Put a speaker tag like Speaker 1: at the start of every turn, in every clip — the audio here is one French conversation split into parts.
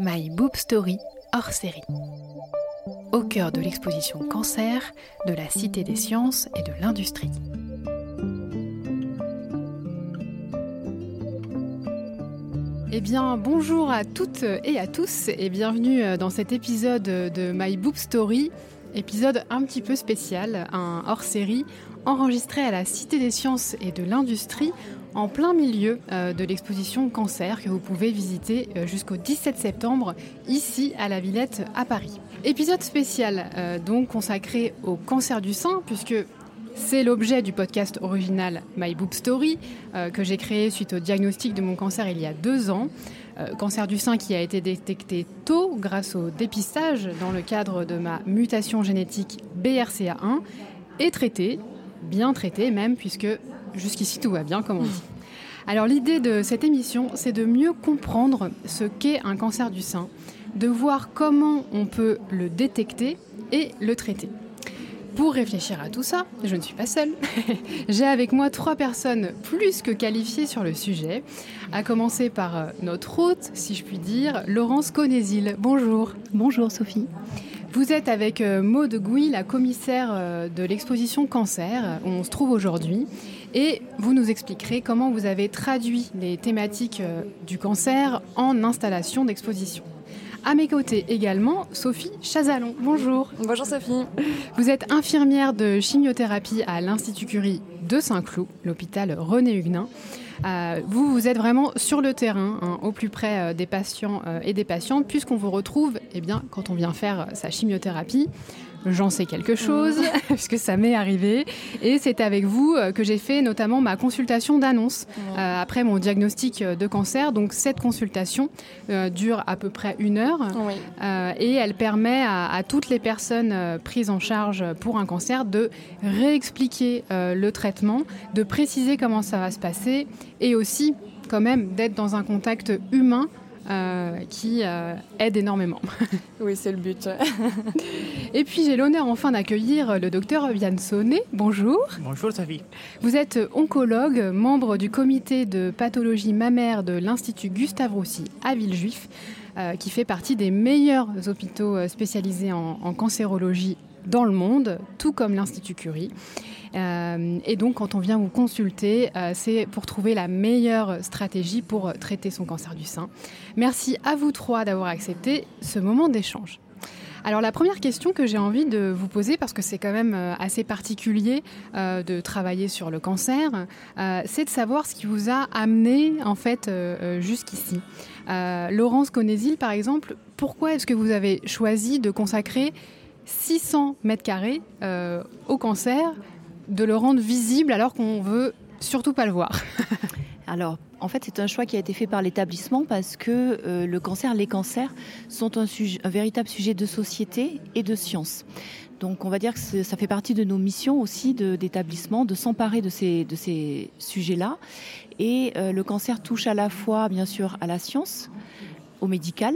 Speaker 1: My Boob Story hors série. Au cœur de l'exposition Cancer de la Cité des sciences et de l'industrie. Eh bien, bonjour à toutes et à tous et bienvenue dans cet épisode de My Boob Story, épisode un petit peu spécial, un hors-série enregistré à la Cité des sciences et de l'industrie en plein milieu euh, de l'exposition Cancer que vous pouvez visiter euh, jusqu'au 17 septembre ici à la Villette à Paris. Épisode spécial euh, donc consacré au cancer du sein puisque c'est l'objet du podcast original My Boob Story que j'ai créé suite au diagnostic de mon cancer il y a deux ans. cancer du sein qui a été détecté tôt grâce au dépistage dans le cadre de ma mutation génétique BRCA1 et traité, bien traité même, puisque Jusqu'ici, tout va bien, comme on dit. Alors l'idée de cette émission, c'est de mieux comprendre ce qu'est un cancer du sein, de voir comment on peut le détecter et le traiter. Pour réfléchir à tout ça, je ne suis pas seule. J'ai avec moi trois personnes plus que qualifiées sur le sujet, à commencer par euh, notre hôte, si je puis dire, Laurence Conésil. Bonjour.
Speaker 2: Bonjour Sophie.
Speaker 1: Vous êtes avec euh, Maude Gouy, la commissaire euh, de l'exposition Cancer, où on se trouve aujourd'hui. Et vous nous expliquerez comment vous avez traduit les thématiques euh, du cancer en installation d'exposition. À mes côtés également, Sophie Chazalon. Bonjour.
Speaker 3: Bonjour Sophie.
Speaker 1: Vous êtes infirmière de chimiothérapie à l'Institut Curie de Saint-Cloud, l'hôpital René Huguenin. Euh, vous, vous êtes vraiment sur le terrain, hein, au plus près euh, des patients et des patientes, puisqu'on vous retrouve eh bien, quand on vient faire sa chimiothérapie j'en sais quelque chose, puisque ça m'est arrivé. Et c'est avec vous euh, que j'ai fait notamment ma consultation d'annonce euh, après mon diagnostic euh, de cancer. Donc cette consultation dure à peu près une heure et elle permet à, toutes les personnes prises en charge pour un cancer de réexpliquer le traitement, de préciser comment ça va se passer et aussi quand même d'être dans un contact humain qui euh, aide énormément.
Speaker 3: oui, c'est le but.
Speaker 1: Et puis j'ai l'honneur enfin d'accueillir le docteur Yann Sonnet. Bonjour.
Speaker 4: Bonjour Sophie.
Speaker 1: Vous êtes oncologue, membre du comité de pathologie mammaire de l'Institut Gustave Roussy à Villejuif, euh, qui fait partie des meilleurs hôpitaux spécialisés en, en cancérologie dans le monde, tout comme l'Institut Curie. Euh, et donc, quand on vient vous consulter, euh, c'est pour trouver la meilleure stratégie pour traiter son cancer du sein. Merci à vous trois d'avoir accepté ce moment d'échange. Alors la première question que j'ai envie de vous poser, parce que c'est quand même euh, assez particulier de travailler sur le cancer, c'est de savoir ce qui vous a amené en fait jusqu'ici. Laurence Conésil, par exemple, pourquoi est-ce que vous avez choisi de consacrer 600 mètres carrés au cancer de le rendre visible alors qu'on veut surtout pas le voir
Speaker 2: Alors, en fait, c'est un choix qui a été fait par l'établissement parce que euh, le cancer, les cancers sont un, véritable sujet de société et de science. Donc, on va dire que ça fait partie de nos missions aussi d'établissement de, s'emparer de ces, de ces sujets-là. Et euh, le cancer touche à la fois, bien sûr, à la science, au médical,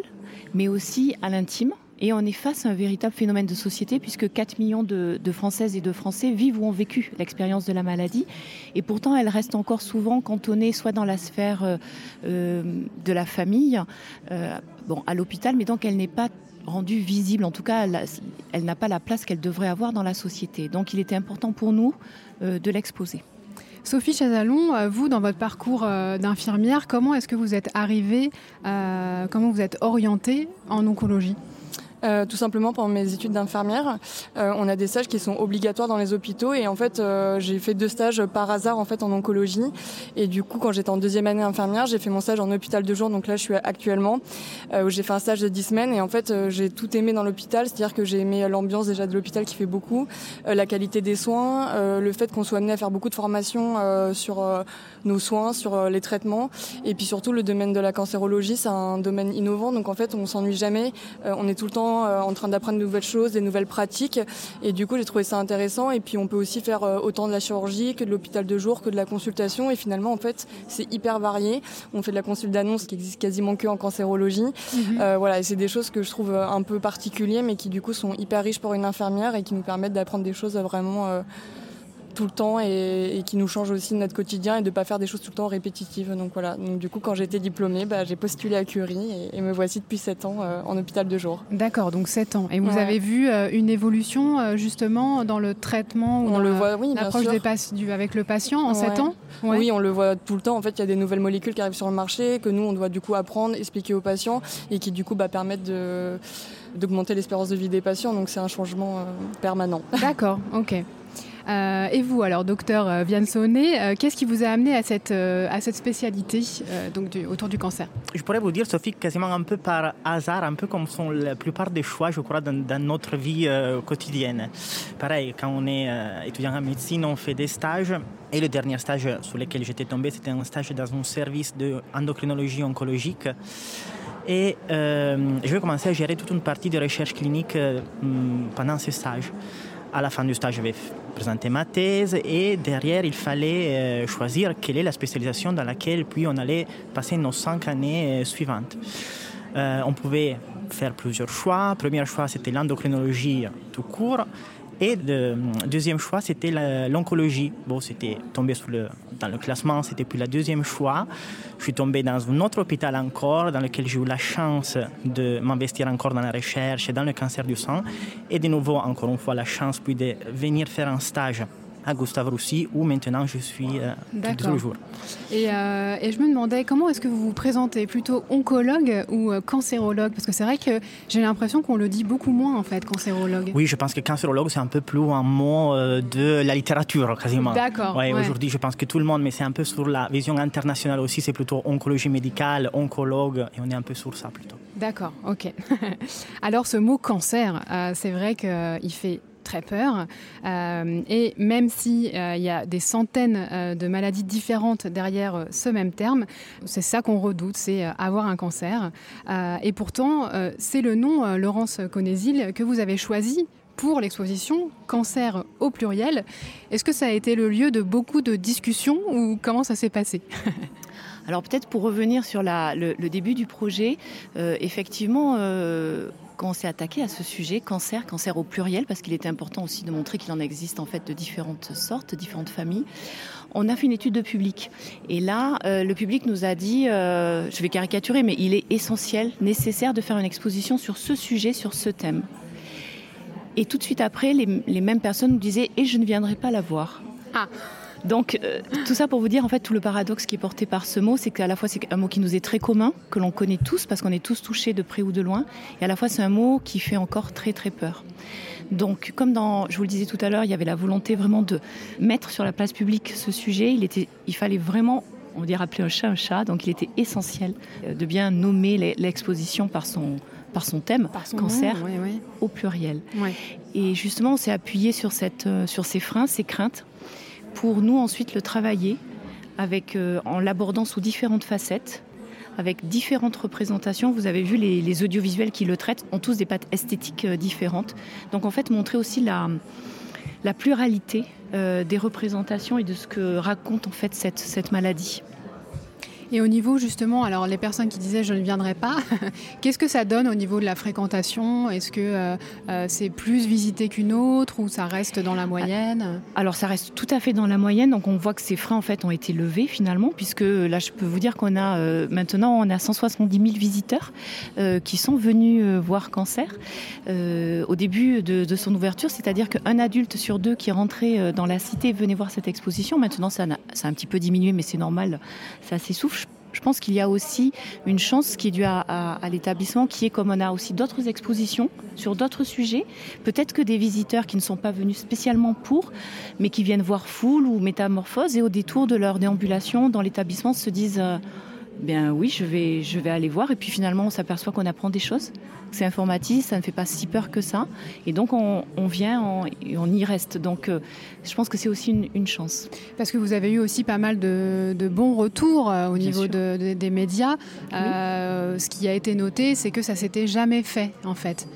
Speaker 2: mais aussi à l'intime. Et on est face à un véritable phénomène de société puisque 4 millions de, Françaises et de Français vivent ou ont vécu l'expérience de la maladie. Et pourtant, elle reste encore souvent cantonnée soit dans la sphère euh, euh, de la famille, euh, bon, à l'hôpital, mais donc elle n'est pas rendue visible. En tout cas, elle, n'a pas la place qu'elle devrait avoir dans la société. Donc il était important pour nous de l'exposer.
Speaker 1: Sophie Chazalon, vous, dans votre parcours d'infirmière, comment est-ce que vous êtes arrivée, comment vous êtes orientée en oncologie?
Speaker 3: Euh, tout simplement pendant mes études d'infirmière, euh, on a des stages qui sont obligatoires dans les hôpitaux et en fait euh, j'ai fait deux stages par hasard en fait en oncologie. Et du coup quand j'étais en deuxième année infirmière j'ai fait mon stage en hôpital de jour. Donc là je suis actuellement où j'ai fait un stage de dix semaines. Et en fait j'ai tout aimé dans l'hôpital. C'est-à-dire que j'ai aimé l'ambiance déjà de l'hôpital qui fait beaucoup, la qualité des soins, le fait qu'on soit amené à faire beaucoup de formations sur nos soins, sur les traitements. Et puis surtout le domaine de la cancérologie c'est un domaine innovant. Donc en fait on s'ennuie jamais, on est tout le temps euh, en train d'apprendre de nouvelles choses, des nouvelles pratiques. Et du coup, j'ai trouvé ça intéressant. Et puis, on peut aussi faire euh, autant de la chirurgie que de l'hôpital de jour, que de la consultation. Et finalement, en fait, c'est hyper varié. On fait de la consulte d'annonce qui existe quasiment que en cancérologie. Mhm. Euh, voilà, et c'est des choses que je trouve un peu particulières, mais qui du coup sont hyper riches pour une infirmière et qui nous permettent d'apprendre des choses vraiment tout le temps et, qui nous change aussi notre quotidien et de pas faire des choses tout le temps répétitives. Donc voilà. Donc du coup, quand j'étais diplômée, bah, j'ai postulé à Curie et, me voici depuis 7 ans euh, en hôpital de jour.
Speaker 1: D'accord, donc 7 ans. Et vous avez vu euh, une évolution euh, justement dans le traitement ou
Speaker 3: on
Speaker 1: dans
Speaker 3: le voit, oui,
Speaker 1: l'approche avec le patient en 7 ans?
Speaker 3: Oui, on le voit tout le temps. En fait, il y a des nouvelles molécules qui arrivent sur le marché que nous, on doit du coup apprendre, expliquer aux patients et qui du coup bah, permettent de d'augmenter l'espérance de vie des patients. Donc c'est un changement permanent.
Speaker 1: D'accord, ok. Euh, et vous, alors, docteur euh, Viansone, euh, qu'est-ce qui vous a amené à cette, spécialité donc autour du cancer?
Speaker 4: Je pourrais vous dire, Sophie, quasiment un peu par hasard, un peu comme sont la plupart des choix, je crois, dans, notre vie quotidienne. Pareil, quand on est étudiant en médecine, on fait des stages. Et le dernier stage sur lequel j'étais tombé, c'était un stage dans un service d'endocrinologie oncologique. Et je vais commencer à gérer toute une partie de recherche clinique pendant ce stage. À la fin du stage, je vais présenter ma thèse et derrière, il fallait euh, choisir quelle est la spécialisation dans laquelle puis on allait passer nos cinq années euh, suivantes. Euh, on pouvait faire plusieurs choix. Premier choix, c'était l'endocrinologie tout court. Et le deuxième choix, c'était l'oncologie. Bon, c'était tombé dans le classement, c'était puis le deuxième choix. Je suis tombé dans un autre hôpital encore, dans lequel j'ai eu la chance de m'investir encore dans la recherche et dans le cancer du sang. Et de nouveau, encore une fois, la chance puis de venir faire un stage à Gustave Roussy, où maintenant je suis euh, tous les jours.
Speaker 1: Et, euh, et, je me demandais comment est-ce que vous vous présentez Plutôt oncologue ou euh, cancérologue? Parce que c'est vrai que j'ai l'impression qu'on le dit beaucoup moins en fait, cancérologue.
Speaker 4: Oui, je pense que cancérologue c'est un peu plus un mot de la littérature quasiment.
Speaker 1: D'accord.
Speaker 4: Ouais, Aujourd'hui, je pense que tout le monde, mais c'est un peu sur la vision internationale aussi, c'est plutôt oncologie médicale, oncologue, et on est un peu sur ça plutôt.
Speaker 1: D'accord, ok. Alors ce mot cancer, c'est vrai qu'il fait très peur. Euh, et même s'il euh, y a des centaines euh, de maladies différentes derrière ce même terme, c'est ça qu'on redoute, c'est avoir un cancer. et pourtant, c'est le nom, Laurence Conésil, que vous avez choisi pour l'exposition Cancer au pluriel. Est-ce que ça a été le lieu de beaucoup de discussions ou comment ça s'est passé?
Speaker 2: Alors peut-être pour revenir sur le, début du projet, effectivement, on s'est attaqué à ce sujet, cancer, cancer au pluriel, parce qu'il était important aussi de montrer qu'il en existe en fait de différentes sortes, différentes familles, on a fait une étude de public. Et là, euh, le public nous a dit, euh, je vais caricaturer, mais il est essentiel, nécessaire de faire une exposition sur ce sujet, sur ce thème. Et tout de suite après, les, les mêmes personnes nous disaient, et je ne viendrai pas la voir.
Speaker 1: Ah
Speaker 2: donc euh, tout ça pour vous dire en fait tout le paradoxe qui est porté par ce mot, c'est qu'à la fois c'est un mot qui nous est très commun, que l'on connaît tous parce qu'on est tous touchés de près ou de loin, et à la fois c'est un mot qui fait encore très très peur. Donc comme dans, je vous le disais tout à l'heure, il y avait la volonté vraiment de mettre sur la place publique ce sujet, il, était, il fallait vraiment on va dire appeler un chat un chat, donc il était essentiel euh, de bien nommer l'exposition par son, par son thème, par son cancer, au pluriel. Et justement, on s'est appuyé sur, cette, euh, sur ces freins, ces craintes, pour nous ensuite le travailler avec, euh, en l'abordant sous différentes facettes, avec différentes représentations. Vous avez vu les, audiovisuels qui le traitent ont tous des pattes esthétiques euh, différentes. Donc en fait montrer aussi la, pluralité euh, des représentations et de ce que raconte en fait cette maladie.
Speaker 1: Et au niveau justement, alors les personnes qui disaient je ne viendrai pas, qu'est-ce que ça donne au niveau de la fréquentation? Est-ce que euh, euh, c'est plus visité qu'une autre ou ça reste dans la moyenne?
Speaker 2: Alors ça reste tout à fait dans la moyenne. Donc on voit que ces freins en fait ont été levés finalement, puisque là je peux vous dire qu'on a euh, maintenant on a 170 000 visiteurs qui sont venus voir Cancer au début de, son ouverture, c'est-à-dire qu'un adulte sur deux qui rentrait dans la cité venait voir cette exposition. Maintenant ça ça a un petit peu diminué, mais c'est normal, ça s'essouffle je pense qu'il y a aussi une chance qui est due à, l'établissement, qui est comme on a aussi d'autres expositions sur d'autres sujets, peut-être que des visiteurs qui ne sont pas venus spécialement pour, mais qui viennent voir Foule ou Métamorphose et au détour de leur déambulation dans l'établissement se disent... Euh, bien oui, je vais, je vais aller voir. Et puis finalement, on s'aperçoit qu'on apprend des choses. C'est informatique, ça ne fait pas si peur que ça. Et donc, on, vient et on y reste. Donc, euh, je pense que c'est aussi une, chance.
Speaker 1: Parce que vous avez eu aussi pas mal de, bons retours euh, au niveau des médias. Euh, ce qui a été noté, c'est que ça s'était jamais fait, en fait.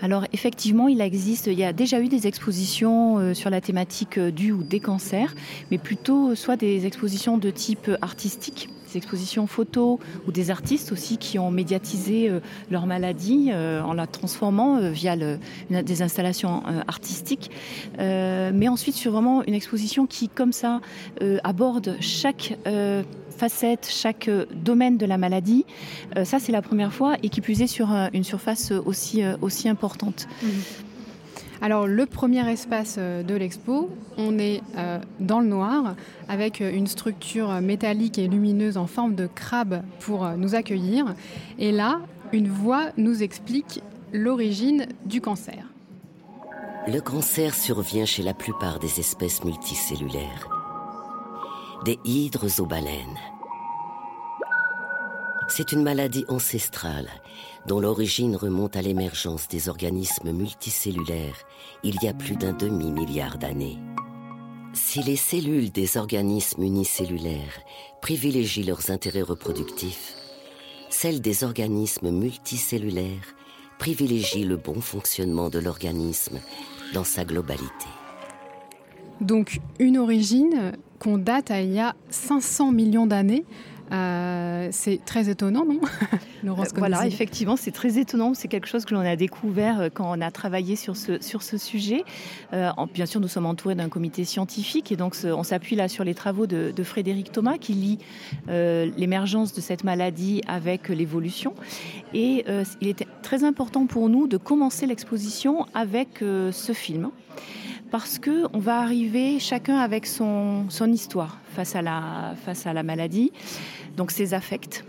Speaker 2: Alors effectivement, il existe, il y a déjà eu des expositions sur la thématique du ou des cancers, mais plutôt soit des expositions de type artistique, expositions photos ou des artistes aussi qui ont médiatisé leur maladie en la transformant via le, des installations artistiques. mais ensuite sur vraiment une exposition qui, comme ça, aborde chaque facette, chaque domaine de la maladie. ça, c'est la première fois et qui plus est sur une surface aussi, aussi importante. Mmh.
Speaker 1: Alors le premier espace euh, de l'expo, on est euh, dans le noir avec euh, une structure métallique et lumineuse en forme de crabe pour nous accueillir. Et là, une voix nous explique l'origine du cancer.
Speaker 5: Le cancer survient chez la plupart des espèces multicellulaires, des hydres aux baleines. C'est une maladie ancestrale dont l'origine remonte à l'émergence des organismes multicellulaires il y a plus d'un demi-milliard d'années. Si les cellules des organismes unicellulaires privilégient leurs intérêts reproductifs, celles des organismes multicellulaires privilégient le bon fonctionnement de l'organisme dans sa globalité.
Speaker 1: Donc une origine qu'on date à il y a 500 millions d'années. Euh, c'est très étonnant, non
Speaker 2: euh, Voilà, effectivement, c'est très étonnant. C'est quelque chose que l'on a découvert euh, quand on a travaillé sur ce, sur ce sujet. bien sûr, nous sommes entourés d'un comité scientifique et donc on s'appuie là sur les travaux de, Frédéric Thomas qui lit l'émergence de cette maladie avec l'évolution. Et il était très important pour nous de commencer l'exposition avec ce film parce que on va arriver chacun avec son, son histoire face à la, face à la maladie donc ses affects,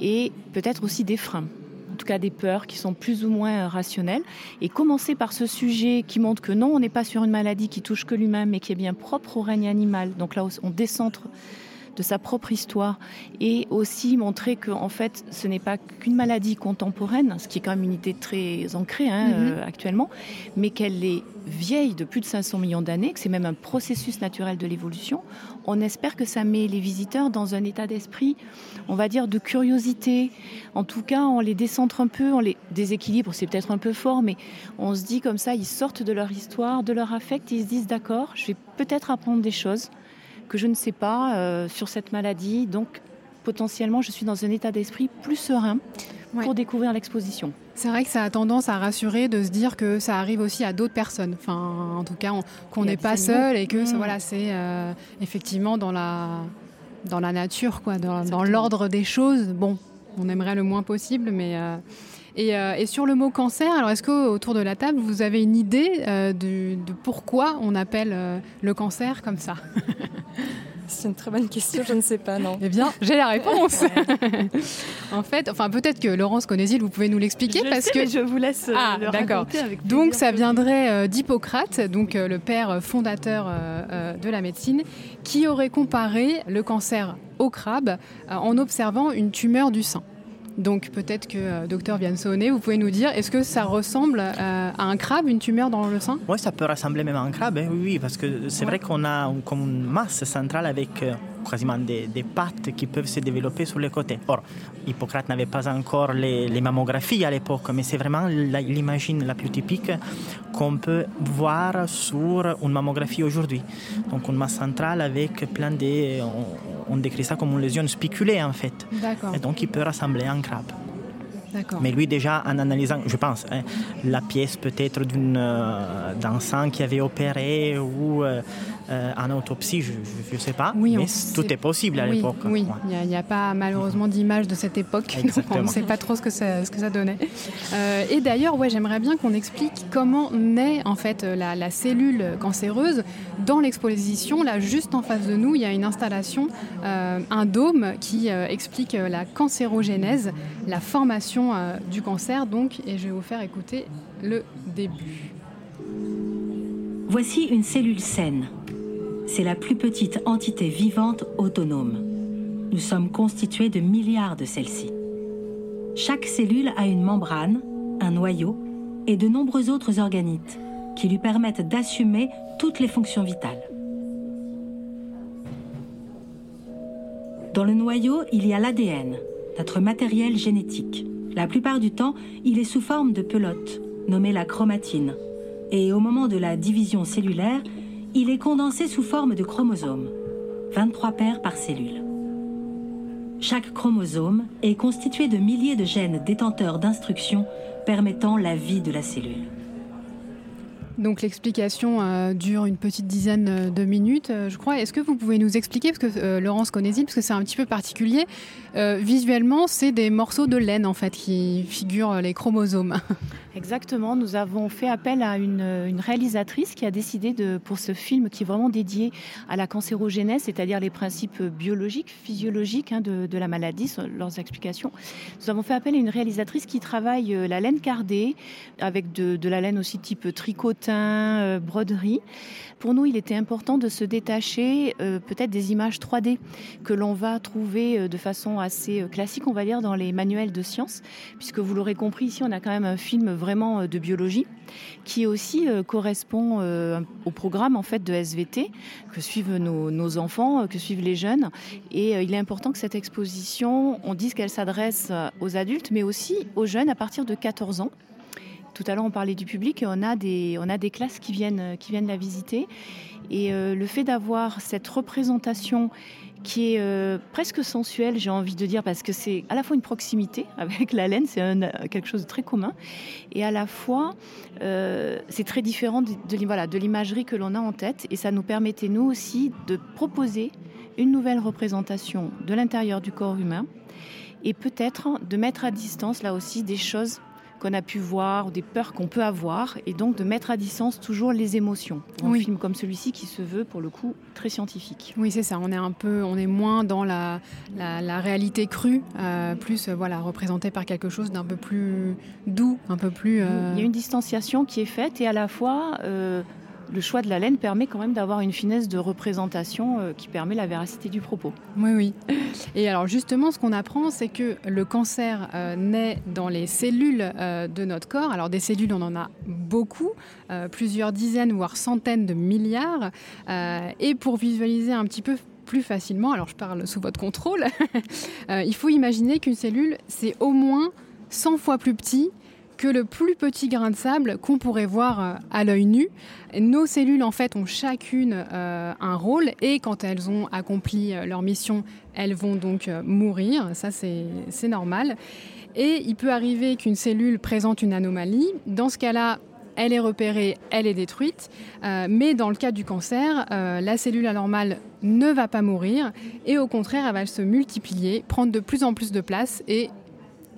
Speaker 2: et peut-être aussi des freins en tout cas des peurs qui sont plus ou moins rationnelles, et commencer par ce sujet qui montre que non, on n'est pas sur une maladie qui touche que l'humain, mais qui est bien propre au règne animal. Donc là, on décentre de sa propre histoire et aussi montrer que en fait ce n'est pas qu'une maladie contemporaine, ce qui est quand même une idée très ancrée hein, mhm. euh, actuellement, mais qu'elle est vieille de plus de 500 millions d'années, que c'est même un processus naturel de l'évolution. On espère que ça met les visiteurs dans un état d'esprit, on va dire, de curiosité. En tout cas, on les décentre un peu, on les déséquilibre, c'est peut-être un peu fort, mais on se dit comme ça, ils sortent de leur histoire, de leur affect, ils se disent d'accord, je vais peut-être apprendre des choses que je ne sais pas euh, sur cette maladie. Donc, potentiellement, je suis dans un état d'esprit plus serein pour découvrir l'exposition.
Speaker 1: C'est vrai que ça a tendance à rassurer de se dire que ça arrive aussi à d'autres personnes. Enfin, en tout cas, qu'on n'est pas seul et que mmh. voilà, c'est euh, effectivement dans la, dans la nature, quoi, dans, l'ordre des choses. Bon, on aimerait le moins possible, mais. Euh, et, et, sur le mot cancer, alors est-ce qu'autour de la table, vous avez une idée de, de, pourquoi on appelle le cancer comme ça?
Speaker 3: C'est une très bonne question, je ne sais pas, non.
Speaker 1: Eh bien, j'ai la réponse. en fait, enfin peut-être que Laurence Conésil, vous pouvez nous l'expliquer parce que
Speaker 2: je vous laisse euh, ah, d'accord.
Speaker 1: Donc ça viendrait euh, d'Hippocrate, donc euh, le père fondateur de la médecine, qui aurait comparé le cancer au crabe en observant une tumeur du sein. Donc peut-être que euh, docteur Viansone, vous pouvez nous dire, est-ce que ça ressemble euh, à un crabe, une tumeur dans le sein?
Speaker 4: Oui, ça peut ressembler même à un crabe, hein, oui, parce que c'est vrai qu'on a comme une masse centrale avec euh, quasiment des, pattes qui peuvent se développer sur les côtés. Or, Hippocrate n'avait pas encore les, mammographies à l'époque, mais c'est vraiment l'imagine la plus typique qu'on peut voir sur une mammographie aujourd'hui. Donc une masse centrale avec plein de... On, décrit ça comme une lésion spiculée en fait. Et donc il peut ressembler à un crabe. Mais lui déjà en analysant, je pense, hein, la pièce peut-être euh, d'un sang qui avait opéré ou euh, euh, en autopsie, je ne sais pas. Oui, mais tout est possible à l'époque.
Speaker 1: Oui, il n'y a, pas malheureusement d'image de cette époque, donc on ne sait pas trop ce que ça, ce que ça donnait. Euh, et d'ailleurs, ouais, j'aimerais bien qu'on explique comment naît en fait la, cellule cancéreuse. Dans l'exposition, là, juste en face de nous, il y a une installation, euh, un dôme qui explique la cancérogénèse, la formation du cancer, donc, et je vais vous faire écouter le début.
Speaker 6: Voici une cellule saine c'est la plus petite entité vivante autonome. Nous sommes constitués de milliards de celles-ci. Chaque cellule a une membrane, un noyau et de nombreux autres organites qui lui permettent d'assumer toutes les fonctions vitales. Dans le noyau, il y a l'ADN, notre matériel génétique. La plupart du temps, il est sous forme de pelote, nommée la chromatine. Et au moment de la division cellulaire, il est condensé sous forme de chromosomes, 23 paires par cellule. Chaque chromosome est constitué de milliers de gènes détenteurs d'instructions permettant la vie de la cellule.
Speaker 1: Donc l'explication euh, dure une petite dizaine euh, de minutes, euh, je crois. Est-ce que vous pouvez nous expliquer, parce que Laurence connaît-il, parce que c'est un petit peu particulier, visuellement, c'est des morceaux de laine en fait qui figurent les chromosomes?
Speaker 2: Exactement, nous avons fait appel à une, réalisatrice qui a décidé de, pour ce film qui est vraiment dédié à la cancérogénèse, c'est-à-dire les principes biologiques, physiologiques hein, de, la maladie, leurs explications. Nous avons fait appel à une réalisatrice qui travaille la laine cardée, avec de, la laine aussi type tricotin euh, broderie. Pour nous, il était important de se détacher euh, peut-être des images 3D que l'on va trouver euh, de façon assez classique, on va dire, dans les manuels de sciences, puisque vous l'aurez compris, ici, on a quand même un film vraiment de biologie qui aussi correspond au programme en fait de SVT que suivent nos, nos enfants, que suivent les jeunes. Et il est important que cette exposition, on dise qu'elle s'adresse aux adultes, mais aussi aux jeunes à partir de 14 ans. Tout à l'heure, on parlait du public et on a des, classes qui viennent, qui viennent la visiter. Et euh, le fait d'avoir cette représentation qui est euh, presque sensuelle, j'ai envie de dire, parce que c'est à la fois une proximité avec la laine, c'est quelque chose de très commun, et à la fois euh, c'est très différent de l'imagerie que l'on a en tête, et ça nous permettait nous aussi de proposer une nouvelle représentation de l'intérieur du corps humain, et peut-être de mettre à distance là aussi des choses qu'on a pu voir, des peurs qu'on peut avoir, et donc de mettre à distance toujours les émotions. Un film comme celui-ci qui se veut pour le coup très scientifique.
Speaker 1: Oui, c'est ça. On est un peu, on est moins dans la, la, réalité crue, euh, plus euh, voilà représenté par quelque chose d'un peu plus doux, un peu plus.
Speaker 2: Euh, Il y a une distanciation qui est faite et à la fois le choix de la laine permet quand même d'avoir une finesse de représentation euh, qui permet la véracité du propos.
Speaker 1: Oui, oui. Et alors justement, ce qu'on apprend, c'est que le cancer euh, naît dans les cellules euh, de notre corps. Alors des cellules, on en a beaucoup, plusieurs dizaines, voire centaines de milliards. et pour visualiser un petit peu plus facilement, alors je parle sous votre contrôle, il faut imaginer qu'une cellule, c'est au moins 100 fois plus petit que le plus petit grain de sable qu'on pourrait voir euh, à l'œil nu. Nos cellules, en fait, ont chacune euh, un rôle et quand elles ont accompli euh, leur mission, elles vont donc mourir. Ça, c'est normal. Et il peut arriver qu'une cellule présente une anomalie. Dans ce cas-là, elle est repérée, elle est détruite. mais dans le cas du cancer, la cellule anormale ne va pas mourir et au contraire, elle va se multiplier, prendre de plus en plus de place et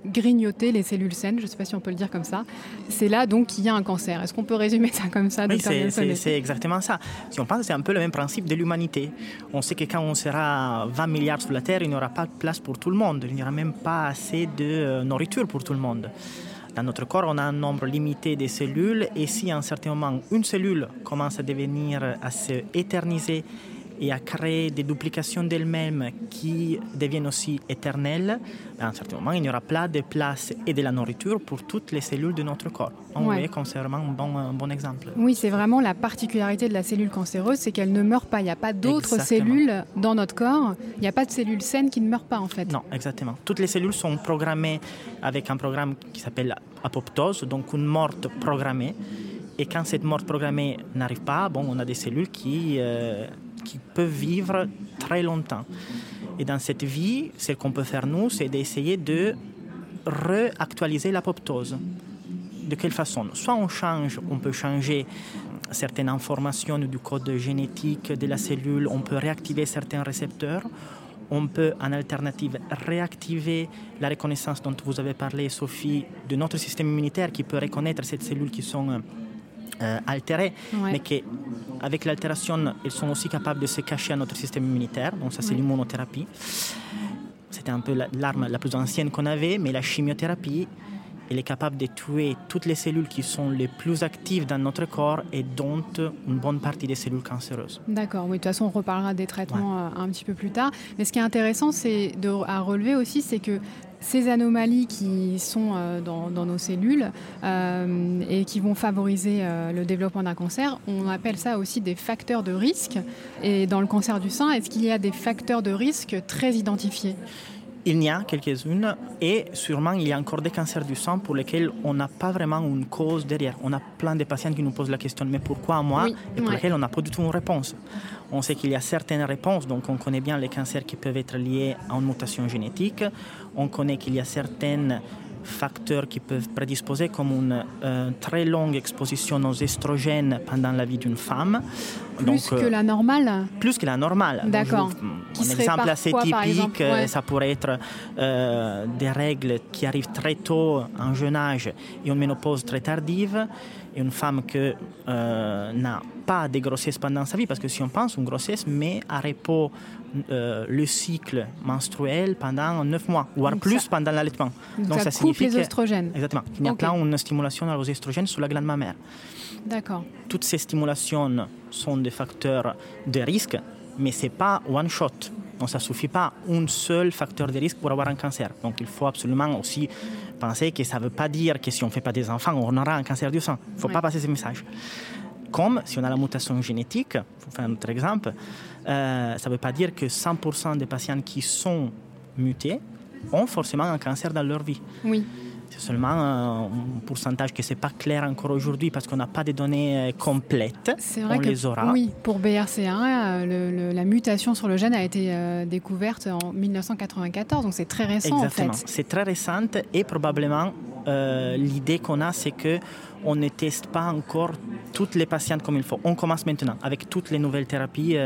Speaker 1: grignoter les cellules saines, je ne sais pas si on peut le dire comme ça. C'est là donc qu'il y a un cancer. Est-ce qu'on peut résumer ça comme ça
Speaker 4: Oui, c'est exactement ça. Si on pense, c'est un peu le même principe de l'humanité. On sait que quand on sera 20 milliards sur la Terre, il n'y aura pas de place pour tout le monde. Il n'y aura même pas assez de euh, nourriture pour tout le monde. Dans notre corps, on a un nombre limité de cellules et si à un certain moment une cellule commence à devenir, à se éterniser et à créer des duplications d'elles-mêmes qui deviennent aussi éternelles, à un certain moment, il n'y aura pas de place et de la nourriture pour toutes les cellules de notre corps. On ouais. voit c'est vraiment un bon, un bon exemple.
Speaker 1: Oui, c'est vraiment la particularité de la cellule cancéreuse, c'est qu'elle ne meurt pas. Il n'y a pas d'autres cellules dans notre corps. Il n'y a pas de cellules saines qui ne meurent pas, en fait.
Speaker 4: Non, exactement. Toutes les cellules sont programmées avec un programme qui s'appelle apoptose, donc une morte programmée. Et quand cette mort programmée n'arrive pas, bon, on a des cellules qui... Euh, qui peuvent vivre très longtemps. Et dans cette vie, ce qu'on peut faire nous, c'est d'essayer de réactualiser l'apoptose. De quelle façon? Soit on change, on peut changer certaines informations du code génétique de la cellule, on peut réactiver certains récepteurs, on peut en alternative réactiver la reconnaissance dont vous avez parlé, Sophie, de notre système immunitaire qui peut reconnaître ces cellules qui sont euh, altérées, mais qui, avec l'altération, ils sont aussi capables de se cacher à notre système immunitaire. Donc ça, c'est l'immunothérapie. C'était un peu l'arme la plus ancienne qu'on avait, mais la chimiothérapie, elle est capable de tuer toutes les cellules qui sont les plus actives dans notre corps et dont une bonne partie des cellules cancéreuses.
Speaker 1: D'accord, oui, de toute façon, on reparlera des traitements euh, un petit peu plus tard. Mais ce qui est intéressant c'est à relever aussi, c'est que ces anomalies qui sont euh, dans, nos cellules euh, et qui vont favoriser euh, le développement d'un cancer, on appelle ça aussi des facteurs de risque. Et dans le cancer du sein, est-ce qu'il y a des facteurs de risque très identifiés?
Speaker 4: Il y a quelques-unes et sûrement il y a encore des cancers du sang pour lesquels on n'a pas vraiment une cause derrière. On a plein de patients qui nous posent la question mais pourquoi moi et pour lesquels on n'a pas du tout une réponse? On sait qu'il y a certaines réponses, donc on connaît bien les cancers qui peuvent être liés à une mutation génétique. On connaît qu'il y a certaines facteurs qui peuvent prédisposer comme une euh, très longue exposition aux estrogènes pendant la vie d'une femme.
Speaker 1: Plus que la normale
Speaker 4: Plus que la normale.
Speaker 1: D'accord.
Speaker 4: Un exemple assez typique, euh, ça pourrait être euh, des règles qui arrivent très tôt, en jeune âge, et une ménopause très tardive une femme qui euh, n'a pas de grossesse pendant sa vie, parce que si on pense une grossesse, met à repos euh, le cycle menstruel pendant 9 mois, voire plus pendant l'allaitement.
Speaker 1: Donc, ça, signifie les oestrogènes.
Speaker 4: Exactement. Il y a plein une stimulation aux oestrogènes sur la glande mammaire.
Speaker 1: D'accord.
Speaker 4: Toutes ces stimulations sont des facteurs de risque, mais ce n'est pas one shot. Donc ça ne suffit pas un seul facteur de risque pour avoir un cancer. Donc il faut absolument aussi penser que ça ne veut pas dire que si on ne fait pas des enfants, on aura un cancer du sang. Il ne faut pas passer ce message. Comme si on a la mutation génétique, pour faire un autre exemple, euh, ça ne veut pas dire que 100% des patients qui sont mutés ont forcément un cancer dans leur vie.
Speaker 1: Oui.
Speaker 4: C'est seulement un pourcentage que c'est pas clair encore aujourd'hui parce qu'on n'a pas de données euh, complètes.
Speaker 1: C'est vrai
Speaker 4: on
Speaker 1: que
Speaker 4: les aura.
Speaker 1: oui, pour BRCA1, euh, la mutation sur le gène a été euh, découverte en 1994, donc c'est très récent
Speaker 4: Exactement.
Speaker 1: en fait.
Speaker 4: C'est très récent et probablement l'idée qu'on a, c'est que on ne teste pas encore toutes les patientes comme il faut. On commence maintenant avec toutes les nouvelles thérapies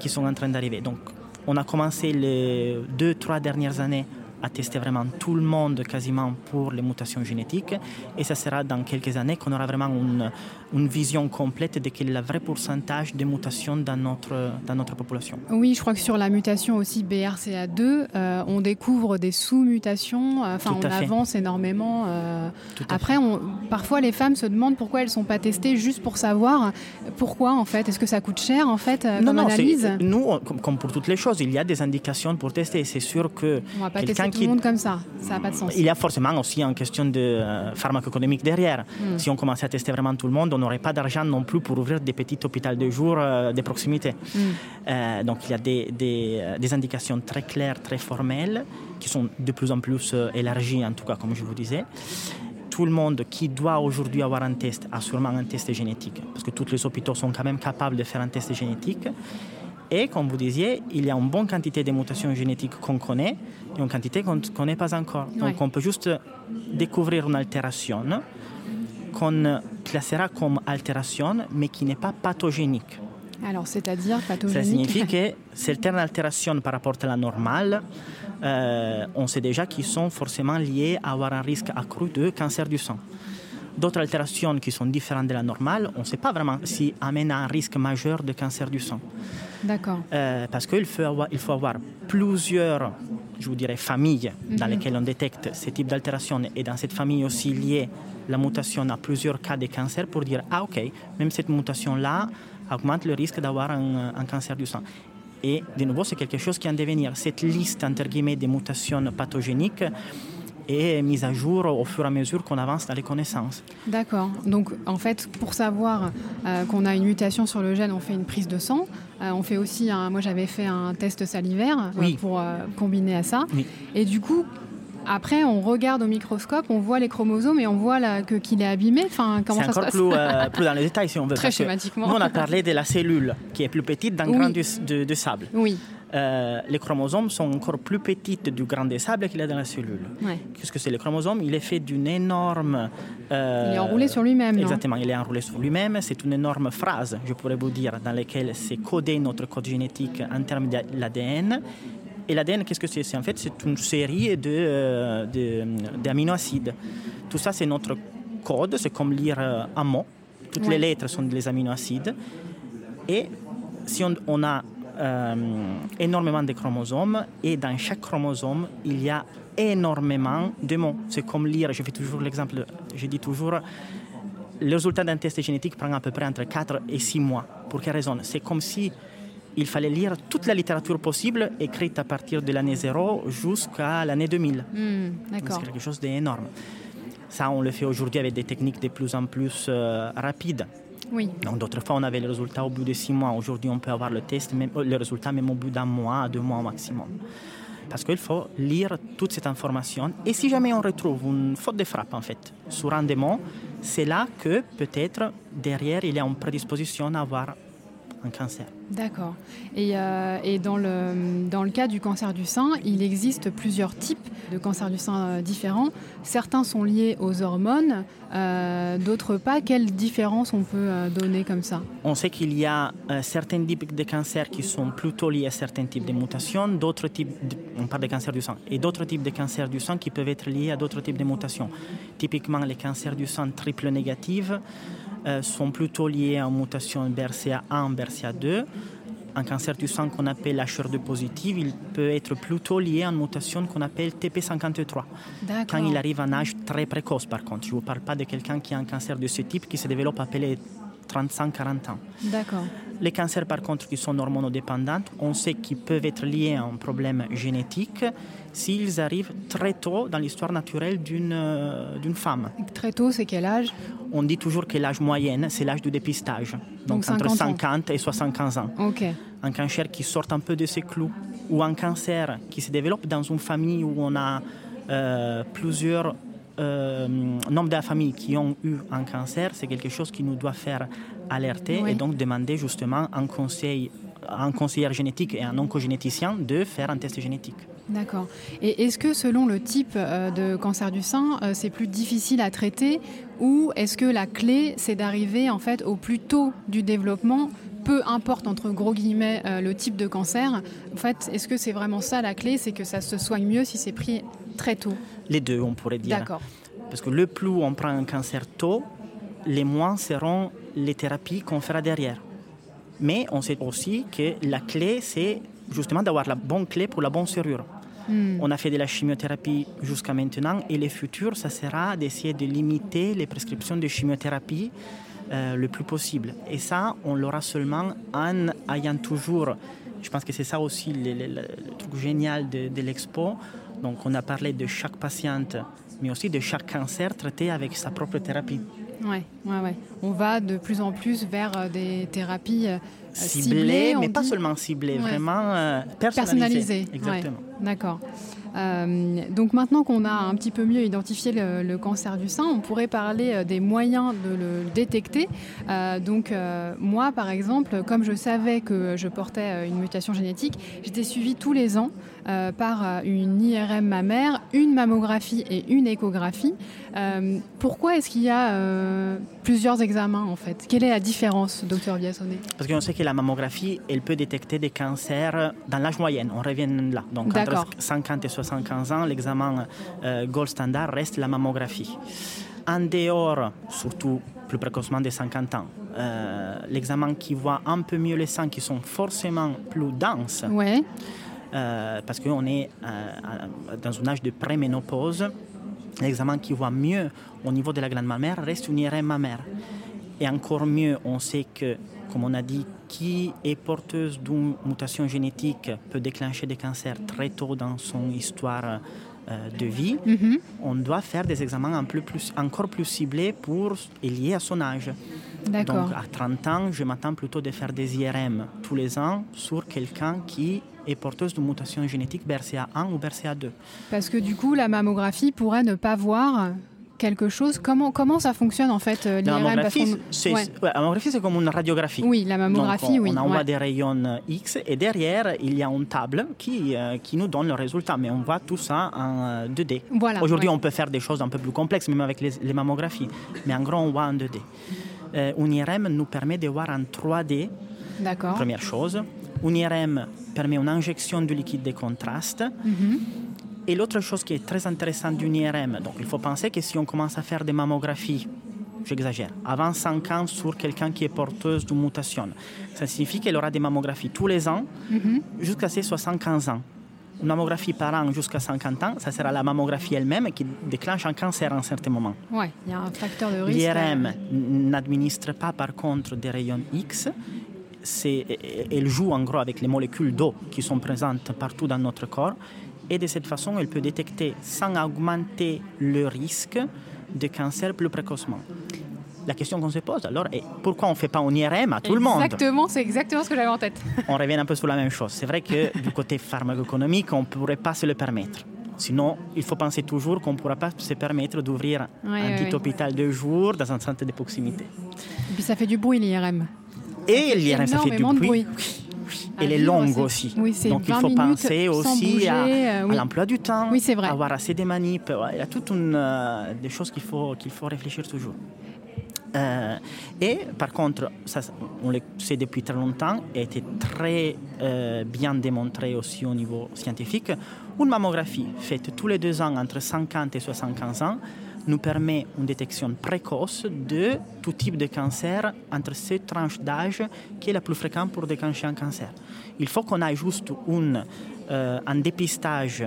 Speaker 4: qui sont en train d'arriver. Donc, on a commencé les deux, trois dernières années à tester vraiment tout le monde quasiment pour les mutations génétiques. Et ça sera dans quelques années qu'on aura vraiment une, une, vision complète de quel est le vrai pourcentage de mutations dans notre, dans notre population.
Speaker 1: Oui, je crois que sur la mutation aussi BRCA2, euh, on découvre des sous-mutations, euh, enfin on fait. avance énormément. Euh, après, on, parfois les femmes se demandent pourquoi elles ne sont pas testées juste pour savoir pourquoi en fait. Est-ce que ça coûte cher en fait
Speaker 4: non,
Speaker 1: comme
Speaker 4: non,
Speaker 1: analyse?
Speaker 4: Nous, comme pour toutes les choses, il y a des indications pour tester. C'est sûr que
Speaker 1: quelqu'un tout le monde comme ça, ça n'a pas de sens.
Speaker 4: Il y a forcément aussi une question de euh, pharmacoéconomique derrière. Mm. Si on commençait à tester vraiment tout le monde, on n'aurait pas d'argent non plus pour ouvrir des petits hôpitaux de jour euh, de proximité. Mm. Euh, donc il y a des, des, des, indications très claires, très formelles, qui sont de plus en plus élargies, en tout cas, comme je vous disais tout le monde qui doit aujourd'hui avoir un test a sûrement un test génétique, parce que tous les hôpitaux sont quand même capables de faire un test génétique. Et comme vous disiez, il y a une bonne quantité de mutations génétiques qu'on connaît et une quantité qu'on ne connaît pas encore.
Speaker 1: Ouais.
Speaker 4: Donc on peut juste découvrir une altération qu'on classera comme altération, mais qui n'est pas pathogénique.
Speaker 1: Alors, c'est-à-dire pathogénique
Speaker 4: Ça signifie que certaines altérations par rapport à la normale, euh, on sait déjà qu'ils sont forcément liées à avoir un risque accru de cancer du sang d'autres altérations qui sont différentes de la normale, on ne sait pas vraiment si amènent à un risque majeur de cancer du sang.
Speaker 1: D'accord.
Speaker 4: Euh, parce qu'il faut avoir, il faut avoir plusieurs, je vous dirais, familles mm -hmm. dans lesquelles on détecte ce type d'altération et dans cette famille aussi liée la mutation à plusieurs cas de cancer pour dire, ah ok, même cette mutation-là augmente le risque d'avoir un, un cancer du sang. Et de nouveau, c'est quelque chose qui est en devenir. Cette liste, entre guillemets, de mutations pathogéniques, est mise à jour au fur et à mesure qu'on avance dans les connaissances.
Speaker 1: D'accord. Donc, en fait, pour savoir euh, qu'on a une mutation sur le gène, on fait une prise de sang. Euh, on fait aussi, un, moi j'avais fait un test salivaire
Speaker 4: oui.
Speaker 1: euh, pour combiner à ça.
Speaker 4: Oui.
Speaker 1: Et du coup, après, on regarde au microscope, on voit les chromosomes et on voit là, que, qu'il est abîmé. Enfin, comment ça
Speaker 4: encore
Speaker 1: se passe
Speaker 4: plus, plus, dans les détails si on veut.
Speaker 1: Très schématiquement.
Speaker 4: Nous, on a parlé de la cellule qui est plus petite d'un
Speaker 1: Oui.
Speaker 4: grain de, de, de sable.
Speaker 1: Oui.
Speaker 4: Euh, les chromosomes sont encore plus petites du grain de sable qu'il y a dans la cellule.
Speaker 1: Ouais.
Speaker 4: Qu'est-ce que c'est le chromosome Il est fait d'une énorme...
Speaker 1: Euh, il est enroulé sur lui-même.
Speaker 4: Exactement, il est enroulé sur lui-même. C'est une énorme phrase, je pourrais vous dire, dans laquelle c'est codé notre code génétique en termes de l'ADN. Et l'ADN, qu'est-ce que c'est? C'est en fait c'est une série de, de, d'aminoacides. Tout ça, c'est notre code. C'est comme lire un mot. Toutes
Speaker 1: Ouais.
Speaker 4: les lettres sont des aminoacides. Et si on, on a euh, énormément de chromosomes et dans chaque chromosome, il y a énormément de mots. C'est comme lire, je fais toujours l'exemple, je dis toujours, le résultat d'un test génétique prend à peu près entre 4 et 6 mois. Pour quelle raison? C'est comme si il fallait lire toute la littérature possible écrite à partir de l'année 0 jusqu'à l'année 2000.
Speaker 1: Hmm, D'accord.
Speaker 4: C'est quelque chose d'énorme. Ça, on le fait aujourd'hui avec des techniques de plus en plus euh, rapides. Donc, d'autres fois, on avait le résultat au bout de six mois. Aujourd'hui, on peut avoir le test, même, le résultat même au bout d'un mois, deux mois au maximum. parce qu'il faut lire toute cette information. Et si jamais on retrouve une faute de frappe, en fait, sur un démon, c'est là que peut-être derrière il y a une prédisposition à avoir un cancer.
Speaker 1: D'accord. Et, euh, et dans, le, dans le cas du cancer du sein, il existe plusieurs types de cancer du sein euh, différents. Certains sont liés aux hormones, euh, d'autres pas. Quelle différence on peut donner comme ça?
Speaker 4: On sait qu'il y a euh, certains types de cancers qui sont plutôt liés à certains types de mutations, d'autres types, de- on parle de cancer du sang, et d'autres types de cancers du sang qui peuvent être liés à d'autres types de mutations. Typiquement, les cancers du sang triple négatifs euh, sont plutôt liés à une mutation BRCA1, BRCA2. Un cancer du sang qu'on appelle HR2 positif, il peut être plutôt lié à une mutation qu'on appelle TP53
Speaker 1: D'accord.
Speaker 4: quand il arrive à un âge très précoce par contre. Je ne vous parle pas de quelqu'un qui a un cancer de ce type qui se développe les 35-40 ans.
Speaker 1: D'accord.
Speaker 4: Les cancers par contre qui sont hormonodépendants, on sait qu'ils peuvent être liés à un problème génétique s'ils arrivent très tôt dans l'histoire naturelle d'une euh, d'une femme.
Speaker 1: Très tôt, c'est quel âge?
Speaker 4: On dit toujours que l'âge moyen, c'est l'âge du dépistage, donc,
Speaker 1: Donc
Speaker 4: entre
Speaker 1: 50 ans.
Speaker 4: 50 et 75 ans.
Speaker 1: Ok.
Speaker 4: un cancer qui sort un peu de ses clous ou un cancer qui se développe dans une famille où on a euh, plusieurs euh, nombres de familles qui ont eu un cancer, c'est quelque chose qui nous doit faire alerter
Speaker 1: Oui.
Speaker 4: et donc demander justement un conseil un conseiller génétique et un oncogénéticien de faire un test génétique.
Speaker 1: D'accord. Et est-ce que selon le type euh, de cancer du sein, euh, c'est plus difficile à traiter ou est-ce que la clé, c'est d'arriver en fait au plus tôt du développement peu importe entre gros guillemets euh, le type de cancer, en fait, est-ce que c'est vraiment ça la clé, c'est que ça se soigne mieux si c'est pris très tôt
Speaker 4: Les deux, on pourrait dire.
Speaker 1: D'accord.
Speaker 4: Parce que le plus on prend un cancer tôt, les moins seront les thérapies qu'on fera derrière. Mais on sait aussi que la clé, c'est justement d'avoir la bonne clé pour la bonne serrure.
Speaker 1: Hmm.
Speaker 4: On a fait de la chimiothérapie jusqu'à maintenant et le futur, ça sera d'essayer de limiter les prescriptions de chimiothérapie euh, le plus possible. Et ça, on l'aura seulement en ayant toujours, je pense que c'est ça aussi le, truc génial de, de l'expo. Donc on a parlé de chaque patiente, mais aussi de chaque cancer traité avec sa propre thérapie.
Speaker 1: Ouais, ouais, ouais. On va de plus en plus vers euh, des thérapies on
Speaker 4: mais pas seulement
Speaker 1: Ouais.
Speaker 4: vraiment euh, personnalisée.
Speaker 1: personnalisé.
Speaker 4: Exactement.
Speaker 1: ouais. D'accord. Euh, donc maintenant qu'on a un petit peu mieux identifié le, le cancer du sein, on pourrait parler euh, des moyens de le détecter. Euh, donc euh, moi, par exemple, comme je savais que je portais une mutation génétique, j'étais suivie tous les ans euh, par euh, une IRM mammaire, une mammographie et une échographie. Euh, pourquoi est-ce qu'il y a euh, plusieurs examens en fait? Quelle est la différence, docteur Biassonnet
Speaker 4: Parce qu'on sait que la mammographie, elle peut détecter des cancers dans l'âge moyen. On revient là. Donc entre
Speaker 1: D'accord.
Speaker 4: 50 et 75 ans, l'examen gold standard reste la mammographie. En dehors, surtout plus précocement des 50 ans, euh, l'examen qui voit un peu mieux les sangs qui sont forcément plus denses,
Speaker 1: Ouais,
Speaker 4: euh, parce qu'on est euh, dans un âge de préménopause, l'examen qui voit mieux au niveau de la glande mammaire reste une IRM mammaire. Et encore mieux, on sait que, comme on a dit, qui est porteuse d'une mutation génétique peut déclencher des cancers très tôt dans son histoire euh, de vie.
Speaker 1: Mhm.
Speaker 4: On doit faire des examens un peu plus, encore plus ciblés pour et liés à son âge. Donc à 30 ans, je m'attends plutôt de faire des IRM tous les ans sur quelqu'un qui est porteuse d'une mutation génétique BRCA1 ou BRCA2.
Speaker 1: Parce que du coup, la mammographie pourrait ne pas voir quelque chose. Comment, comment ça fonctionne en fait euh,
Speaker 4: La
Speaker 1: l'IRM Parce
Speaker 4: mammographie, c'est
Speaker 1: Ouais.
Speaker 4: ouais, la mammographie, c'est comme une radiographie.
Speaker 1: Oui, la mammographie,
Speaker 4: on,
Speaker 1: oui.
Speaker 4: on envoie
Speaker 1: ouais.
Speaker 4: des rayons euh, X et derrière, il y a une table qui, euh, qui nous donne le résultat. Mais on voit tout ça en euh, 2D.
Speaker 1: Voilà,
Speaker 4: Aujourd'hui, on peut faire des choses un peu plus complexes, même avec les, les mammographies. Mais en gros, on voit en 2D. Euh, une IRM nous permet de voir en 3D
Speaker 1: D'accord.
Speaker 4: Première chose. Une IRM permet une injection de liquide de contraste.
Speaker 1: Mhm.
Speaker 4: Et l'autre chose qui est très intéressante d'une IRM, donc il faut penser que si on commence à faire des mammographies, j'exagère, avant 5 ans sur quelqu'un qui est porteuse d'une mutation, ça signifie qu'elle aura des mammographies tous les ans
Speaker 1: Mhm.
Speaker 4: jusqu'à ses 75 ans. Une mammographie par an jusqu'à 50 ans, ça sera la mammographie elle-même qui déclenche un cancer à un certain moment.
Speaker 1: Ouais, il y a un facteur de risque.
Speaker 4: L'IRM
Speaker 1: euh,
Speaker 4: n'administre pas par contre des rayons X. Elle joue en gros avec les molécules d'eau qui sont présentes partout dans notre corps. Et de cette façon, elle peut détecter sans augmenter le risque de cancer plus précocement. La question qu'on se pose alors est pourquoi on ne fait pas un IRM à tout le monde?
Speaker 1: Exactement, c'est exactement ce que j'avais en tête.
Speaker 4: on revient un peu sur la même chose. C'est vrai que du côté pharmacoéconomique, on ne pourrait pas se le permettre. Sinon, il faut penser toujours qu'on ne pourra pas se permettre d'ouvrir un petit hôpital de jour dans un centre de proximité.
Speaker 1: Et puis ça fait du bruit l'IRM.
Speaker 4: Et l'IRM, ça fait du bruit. Elle est longue aussi. Donc il faut penser aussi à, euh, l'emploi du temps,
Speaker 1: oui, vrai.
Speaker 4: avoir assez de manips. Il y a toutes une, euh, des choses qu'il faut, qu'il faut réfléchir toujours. Euh, et par contre, on le sait depuis très longtemps, et été très bien démontré aussi au niveau scientifique, une mammographie faite tous les deux ans entre 50 et 75 ans nous permet une détection précoce de tout type de cancer entre ces tranches d'âge qui est la plus fréquente pour déclencher un cancer. Il faut qu'on ait juste euh, un dépistage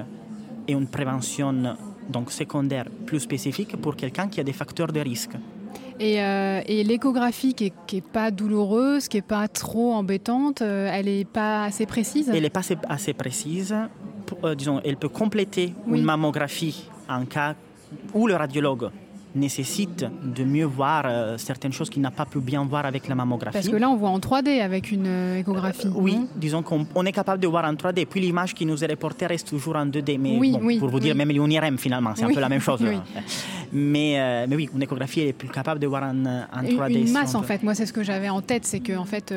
Speaker 4: et une prévention donc secondaire plus spécifique pour quelqu'un qui a des facteurs de risque.
Speaker 1: Et, euh, l'échographie qui n'est pas douloureuse, qui n'est pas trop embêtante, euh, elle n'est pas assez précise
Speaker 4: Elle n'est pas assez, précise. disons, elle peut compléter une mammographie en cas où le radiologue nécessite de mieux voir euh, certaines choses qu'il n'a pas pu bien voir avec la mammographie.
Speaker 1: Parce que là, on voit en 3D avec une euh, échographie. Euh,
Speaker 4: oui, disons qu'on est capable de voir en 3D. Puis l'image qui nous est reportée reste toujours en 2D. Mais pour vous dire, même l'UNIRM, finalement, c'est un peu la même chose. mais, mais, oui, une échographie est plus capable de voir en, en 3D.
Speaker 1: Une, masse, en fait. Moi, c'est ce que j'avais en tête. C'est que en fait,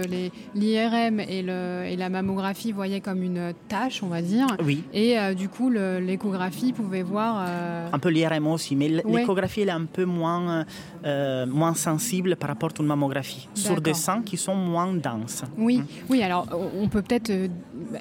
Speaker 1: l'IRM et, et, la mammographie voyaient comme une tâche, on va dire.
Speaker 4: Oui.
Speaker 1: Et du coup, l'échographie pouvait voir...
Speaker 4: Un peu l'IRM aussi. Mais l'échographie, elle est un peu moins, euh, moins sensible par rapport à une mammographie, sur des sangs qui sont moins denses.
Speaker 1: Oui, hein. oui alors on peut peut-être euh,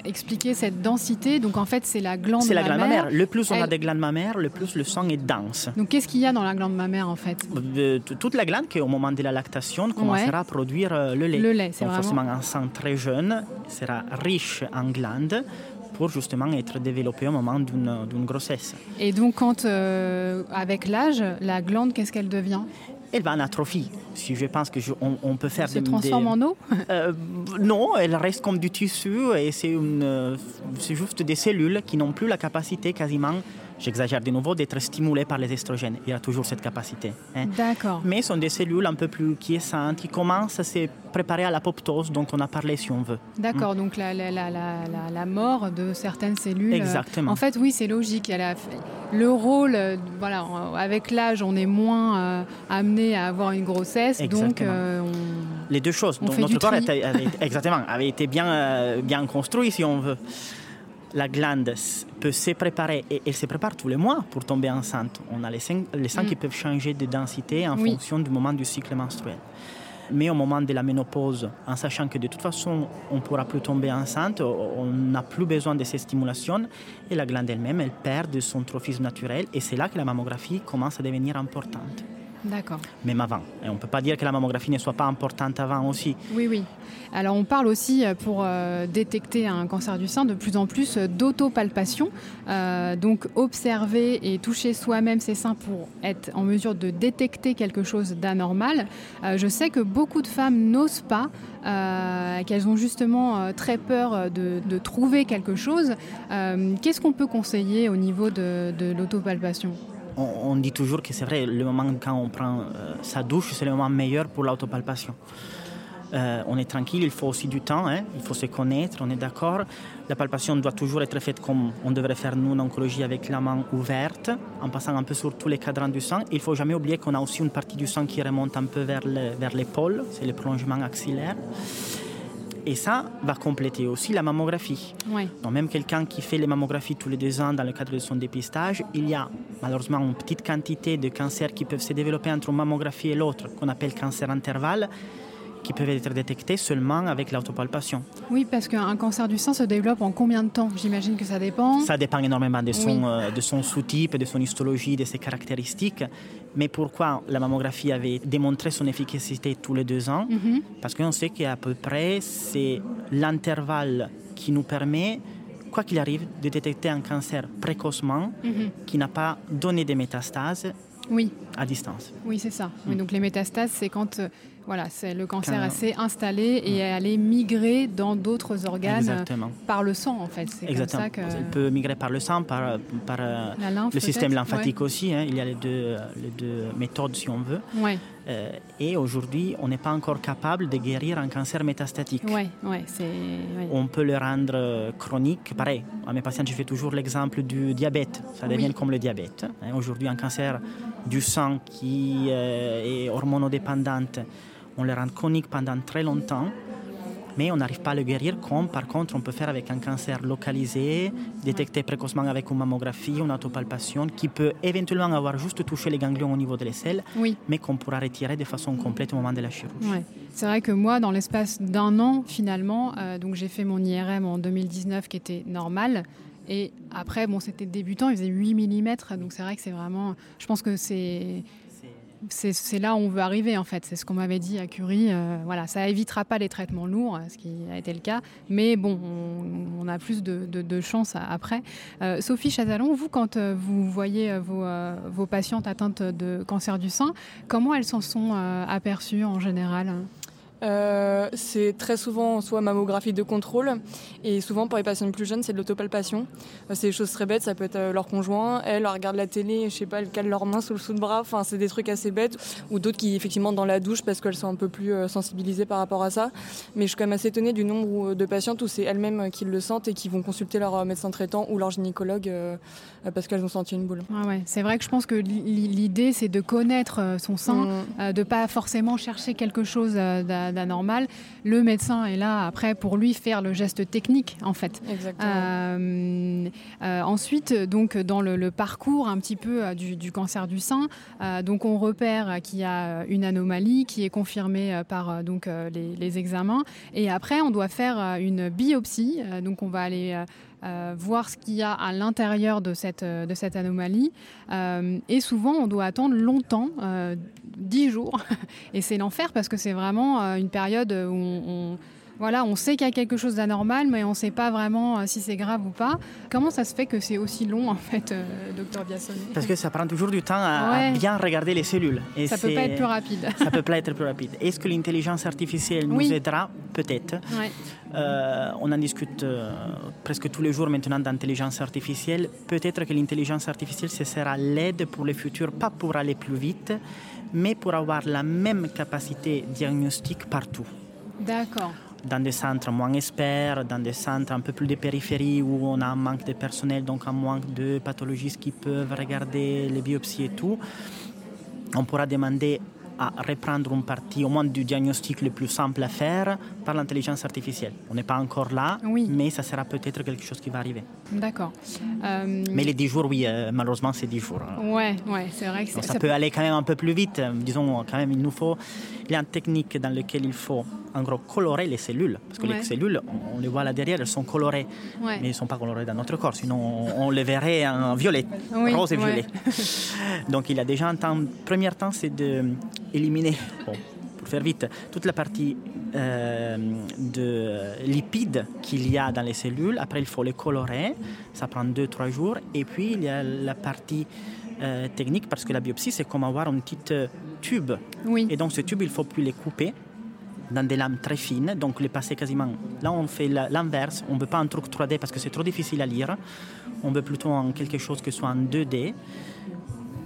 Speaker 1: expliquer cette densité. Donc en fait, c'est la glande
Speaker 4: C'est la
Speaker 1: glande
Speaker 4: mammaire. Le plus on a des glandes mammaires, le plus le sang est dense.
Speaker 1: Donc qu'est-ce qu'il y a dans la glande mammaire en fait?
Speaker 4: Euh, Toute la glande qui au moment de la lactation commencera à produire le lait.
Speaker 1: Le lait, c'est vraiment...
Speaker 4: forcément un sang très jeune sera riche en glandes pour justement être développé au moment d'une grossesse.
Speaker 1: Et donc, quand, euh, avec l'âge, la glande, qu'est-ce qu'elle devient?
Speaker 4: Elle va en atrophie. Si je pense que on, peut faire
Speaker 1: elle se transforme en eau?
Speaker 4: Euh, Non, elle reste comme du tissu et c'est juste des cellules qui n'ont plus la capacité quasiment j'exagère de nouveau, d'être stimulé par les estrogènes. Il y a toujours cette capacité.
Speaker 1: Hein. D'accord.
Speaker 4: Mais ce sont des cellules un peu plus quiescentes qui commencent à se préparer à l'apoptose dont on a parlé si on veut.
Speaker 1: D'accord, mm. donc la, la, la, la, mort de certaines cellules.
Speaker 4: Exactement.
Speaker 1: En fait, oui, c'est logique. le rôle, euh, voilà, avec l'âge, on est moins euh, amené à avoir une grossesse.
Speaker 4: Exactement.
Speaker 1: Donc, euh,
Speaker 4: Les deux choses.
Speaker 1: donc,
Speaker 4: notre corps avait, exactement, avait été bien, bien construit, si on veut la glande peut se préparer, et elle se prépare tous les mois pour tomber enceinte. On a les seins, les seins qui mm. peuvent changer de densité en fonction du moment du cycle menstruel. Mais au moment de la ménopause, en sachant que de toute façon, on ne pourra plus tomber enceinte, on n'a plus besoin de ces stimulations, et la glande elle-même, elle perd de son trophisme naturel, et c'est là que la mammographie commence à devenir importante.
Speaker 1: D'accord.
Speaker 4: Même avant. Et on ne peut pas dire que la mammographie ne soit pas importante avant aussi.
Speaker 1: Oui, oui. Alors on parle aussi euh, pour euh, détecter un cancer du sein de plus en plus euh, d'autopalpation. donc observer et toucher soi-même ses seins pour être en mesure de détecter quelque chose d'anormal. je sais que beaucoup de femmes n'osent pas, qu'elles ont justement très peur de, trouver quelque chose. Qu'est-ce qu'on peut conseiller au niveau de, de l'autopalpation?
Speaker 4: On, dit toujours que c'est vrai, le moment quand on prend euh, sa douche, c'est le moment meilleur pour l'autopalpation. Euh, on est tranquille, il faut aussi du temps, hein, il faut se connaître, on est d'accord. La palpation doit toujours être faite comme on devrait faire nous en oncologie avec la main ouverte, en passant un peu sur tous les cadrans du sang. Il ne faut jamais oublier qu'on a aussi une partie du sang qui remonte un peu vers l'épaule, c'est le prolongement axillaire. Et ça va compléter aussi la mammographie. Donc même quelqu'un qui fait les mammographies tous les deux ans dans le cadre de son dépistage, il y a malheureusement une petite quantité de cancers qui peuvent se développer entre une mammographie et l'autre, qu'on appelle cancer intervalle qui peuvent être détectés seulement avec l'autopalpation.
Speaker 1: Oui, parce qu'un cancer du sein se développe en combien de temps? J'imagine que ça dépend.
Speaker 4: Ça dépend énormément de son, euh, de son sous-type, de son histologie, de ses caractéristiques. Mais pourquoi la mammographie avait démontré son efficacité tous les deux ans mhm. Parce qu'on sait qu'à peu près, c'est l'intervalle qui nous permet quoi qu'il arrive, de détecter un cancer précocement mhm. qui n'a pas donné des métastases
Speaker 1: oui.
Speaker 4: à distance.
Speaker 1: Oui, c'est ça. Mm. donc les métastases, c'est quand euh, voilà, c'est le cancer s'est installé et allé migrer dans d'autres organes par le sang en fait.
Speaker 4: Exactement. Ça Il peut migrer par le sang, par, par le système lymphatique aussi. Hein. Il y a les deux, les deux méthodes si on veut.
Speaker 1: Ouais.
Speaker 4: Euh, et aujourd'hui, on n'est pas encore capable de guérir un cancer métastatique.
Speaker 1: Ouais, ouais,
Speaker 4: on peut le rendre euh, chronique. Pareil, à mes patients, je fais toujours l'exemple du diabète. Ça devient comme le diabète. Hein. Aujourd'hui, un cancer du sang qui euh, est hormonodépendante, on le rend chronique pendant très longtemps mais on n'arrive pas à le guérir comme par contre on peut faire avec un cancer localisé, détecté précocement avec une mammographie, une autopalpation, qui peut éventuellement avoir juste touché les ganglions au niveau de l'aisselle, mais qu'on pourra retirer de façon complète au moment de la chirurgie.
Speaker 1: C'est vrai que moi, dans l'espace d'un an, finalement, euh, donc j'ai fait mon IRM en 2019 qui était normal. Et après, bon, c'était débutant, il faisait 8 mm, donc c'est vrai que c'est vraiment. Je pense que c'est c'est là où on veut arriver en fait. C'est ce qu'on m'avait dit à Curie. Euh, voilà, ça évitera pas les traitements lourds, ce qui a été le cas, mais bon, on, a plus de, de, chance après. Euh, Sophie Chazalon, vous, quand euh, vous voyez vos, vos, patientes atteintes de cancer du sein, comment elles s'en sont aperçues en général?
Speaker 3: Euh, c'est très souvent soit mammographie de contrôle et souvent pour les patients plus jeunes c'est de l'autopalpation. Euh, c'est des choses très bêtes, ça peut être euh, leur conjoint, elle, regarde la télé, je sais pas, elle cale leurs mains sous le sous de bras, enfin c'est des trucs assez bêtes ou d'autres qui effectivement dans la douche parce qu'elles sont un peu plus sensibilisées par rapport à ça. Mais je suis quand même assez étonnée du nombre de patientes où c'est elles-mêmes qui le sentent et qui vont consulter leur médecin traitant ou leur gynécologue parce qu'elles ont senti une boule.
Speaker 1: ouais. C'est vrai que je pense que l'idée c'est de connaître son sein, mmh. de pas forcément chercher quelque chose normal. Le médecin est là après pour lui faire le geste technique en fait.
Speaker 3: Euh,
Speaker 1: euh, ensuite, donc dans le, parcours un petit peu euh, du, cancer du sein, donc on repère qu'il y a une anomalie qui est confirmée par donc les, examens et après on doit faire une biopsie. donc on va aller voir ce qu'il y a à l'intérieur de cette, de cette anomalie. et souvent, on doit attendre longtemps, 10 jours. Et c'est l'enfer parce que c'est vraiment euh, une période où on, voilà, on sait qu'il y a quelque chose d'anormal, mais on ne sait pas vraiment euh, si c'est grave ou pas. Comment ça se fait que c'est aussi long, en fait, euh, docteur Biassoni
Speaker 4: Parce que ça prend toujours du temps à, bien regarder les cellules.
Speaker 1: Et ça peut pas être plus rapide.
Speaker 4: ça peut pas être plus rapide. Est-ce que l'intelligence artificielle nous aidera Peut-être. on en discute presque tous les jours maintenant d'intelligence artificielle. Peut-être que l'intelligence artificielle, ce sera l'aide pour le futur, pas pour aller plus vite, mais pour avoir la même capacité diagnostique partout.
Speaker 1: D'accord.
Speaker 4: Dans des centres moins experts, dans des centres un peu plus de périphérie où on a un manque de personnel, donc un manque de pathologistes qui peuvent regarder les biopsies et tout, on pourra demander à reprendre une partie au moins du diagnostic le plus simple à faire par l'intelligence artificielle. On n'est pas encore là, mais ça sera peut-être quelque chose qui va arriver.
Speaker 1: D'accord.
Speaker 4: Euh, mais les 10 jours, oui, euh, malheureusement, c'est 10 jours.
Speaker 1: Hein. Ouais, ouais, c'est vrai que
Speaker 4: ça, peut aller quand même un peu plus vite. Disons, quand même, il nous faut. Il y a une technique dans laquelle il faut, en gros, colorer les cellules. Parce que les cellules, on les voit là derrière, elles sont colorées. Mais elles ne sont pas colorées dans notre corps, sinon on, les verrait en violet, rose et violet. Donc il y a déjà un temps. Premier temps, c'est d'éliminer, bon, pour faire vite, toute la partie euh, de lipides qu'il y a dans les cellules. Après, il faut les colorer. Ça prend 2-3 jours. Et puis, il y a la partie euh, technique parce que la biopsie, c'est comme avoir une petite euh, tube.
Speaker 1: Oui.
Speaker 4: Et donc, ce tube, il faut plus les couper dans des lames très fines, donc les passer quasiment. Là, on fait l'inverse. On ne veut pas un truc 3D parce que c'est trop difficile à lire. On veut plutôt en quelque chose qui soit en 2D.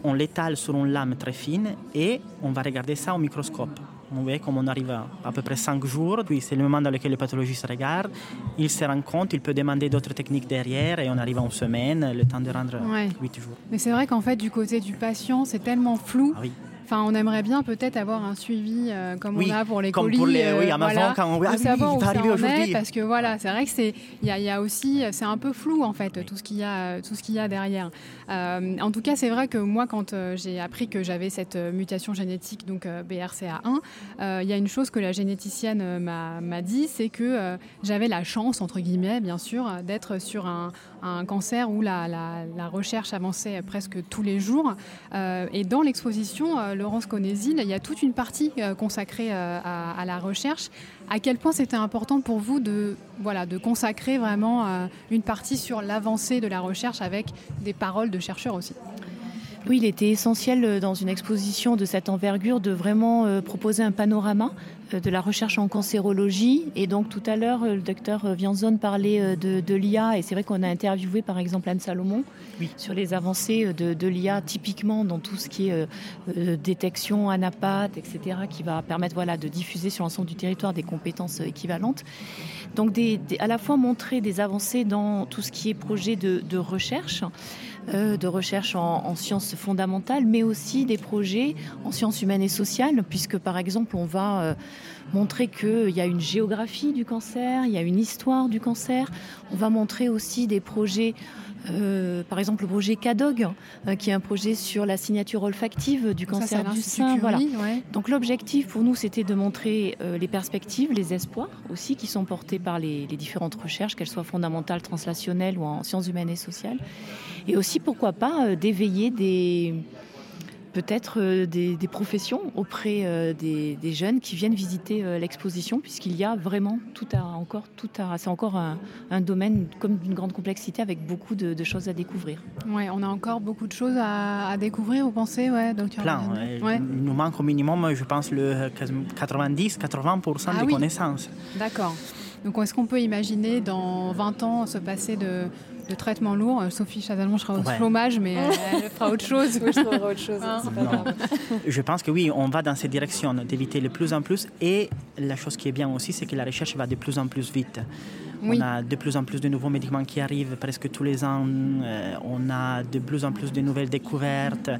Speaker 4: On l'étale sur une lame très fine et on va regarder ça au microscope. On voit comme on arrive à, peu près 5 jours, puis c'est le moment dans lequel le pathologiste regarde, il se rend compte, il peut demander d'autres techniques derrière et on arrive en semaine, le temps de rendre 8 jours.
Speaker 1: Mais c'est vrai qu'en fait, du côté du patient, c'est tellement flou.
Speaker 4: Ah oui.
Speaker 1: Enfin, on aimerait bien peut-être avoir un suivi euh, comme on a pour les
Speaker 4: comme
Speaker 1: colis.
Speaker 4: Pour les, oui, Amazon,
Speaker 1: voilà,
Speaker 4: quand on
Speaker 1: ah, savoir
Speaker 4: où
Speaker 1: ça
Speaker 4: aujourd'hui.
Speaker 1: Parce que voilà, c'est vrai que c'est, il y, a aussi, c'est un peu flou en fait tout ce qu'il y a, tout ce qu'il y a derrière. Euh, en tout cas, c'est vrai que moi, quand euh, j'ai appris que j'avais cette mutation génétique, donc BRCA1, il y a une chose que la généticienne m'a dit, c'est que j'avais la chance, entre guillemets, bien sûr, d'être sur un, un cancer où la, la, recherche avançait presque tous les jours. et dans l'exposition, Laurence Conésil il y a toute une partie euh, consacrée euh, à, la recherche. À quel point c'était important pour vous de, de consacrer vraiment euh, une partie sur l'avancée de la recherche avec des paroles de chercheurs aussi?
Speaker 2: Oui, il était essentiel euh, dans une exposition de cette envergure de vraiment euh, proposer un panorama euh, de la recherche en cancérologie. Et donc tout à l'heure, le docteur Vianzone parlait de, l'IA, et c'est vrai qu'on a interviewé par exemple Anne Salomon sur les avancées de, l'IA, typiquement dans tout ce qui est détection, anapathe, etc., qui va permettre voilà, de diffuser sur l'ensemble du territoire des compétences équivalentes. Donc à la fois montrer des avancées dans tout ce qui est projet de recherche, euh, de recherche en, sciences fondamentales, mais aussi des projets en sciences humaines et sociales, puisque par exemple on va euh, montrer qu'il y a une géographie du cancer, il y a une histoire du cancer. On va montrer aussi des projets euh, par exemple le projet CADOG, qui est un projet sur la signature olfactive du cancer du sein. Voilà. Donc l'objectif pour nous, c'était de montrer les perspectives, les espoirs aussi qui sont portés par les, les différentes recherches, qu'elles soient fondamentales, translationnelles ou en sciences humaines et sociales et aussi pourquoi pas euh, d'éveiller des peut-être euh, des, professions auprès euh, des, jeunes qui viennent visiter l'exposition, puisqu'il y a vraiment tout à encore tout à c'est encore un, domaine comme d'une grande complexité avec beaucoup de, choses à découvrir.
Speaker 1: Ouais, on a encore beaucoup de choses à, découvrir. Vous pensez, ouais,
Speaker 4: docteur Plein. Il nous manque au minimum, je pense, le 90-80% ah des connaissances.
Speaker 1: D'accord. Donc, est-ce qu'on peut imaginer dans 20 ans se passer de de traitement lourd. Euh, Sophie Chazalon sera au chômage, mais elle fera autre chose.
Speaker 3: je autre chose. Hein.
Speaker 4: je pense que oui, on va dans cette direction d'éviter le plus en plus. Et la chose qui est bien aussi, c'est que la recherche va de plus en plus vite. On a de plus en plus de nouveaux médicaments qui arrivent presque tous les ans. Euh, on a de plus en plus de nouvelles découvertes.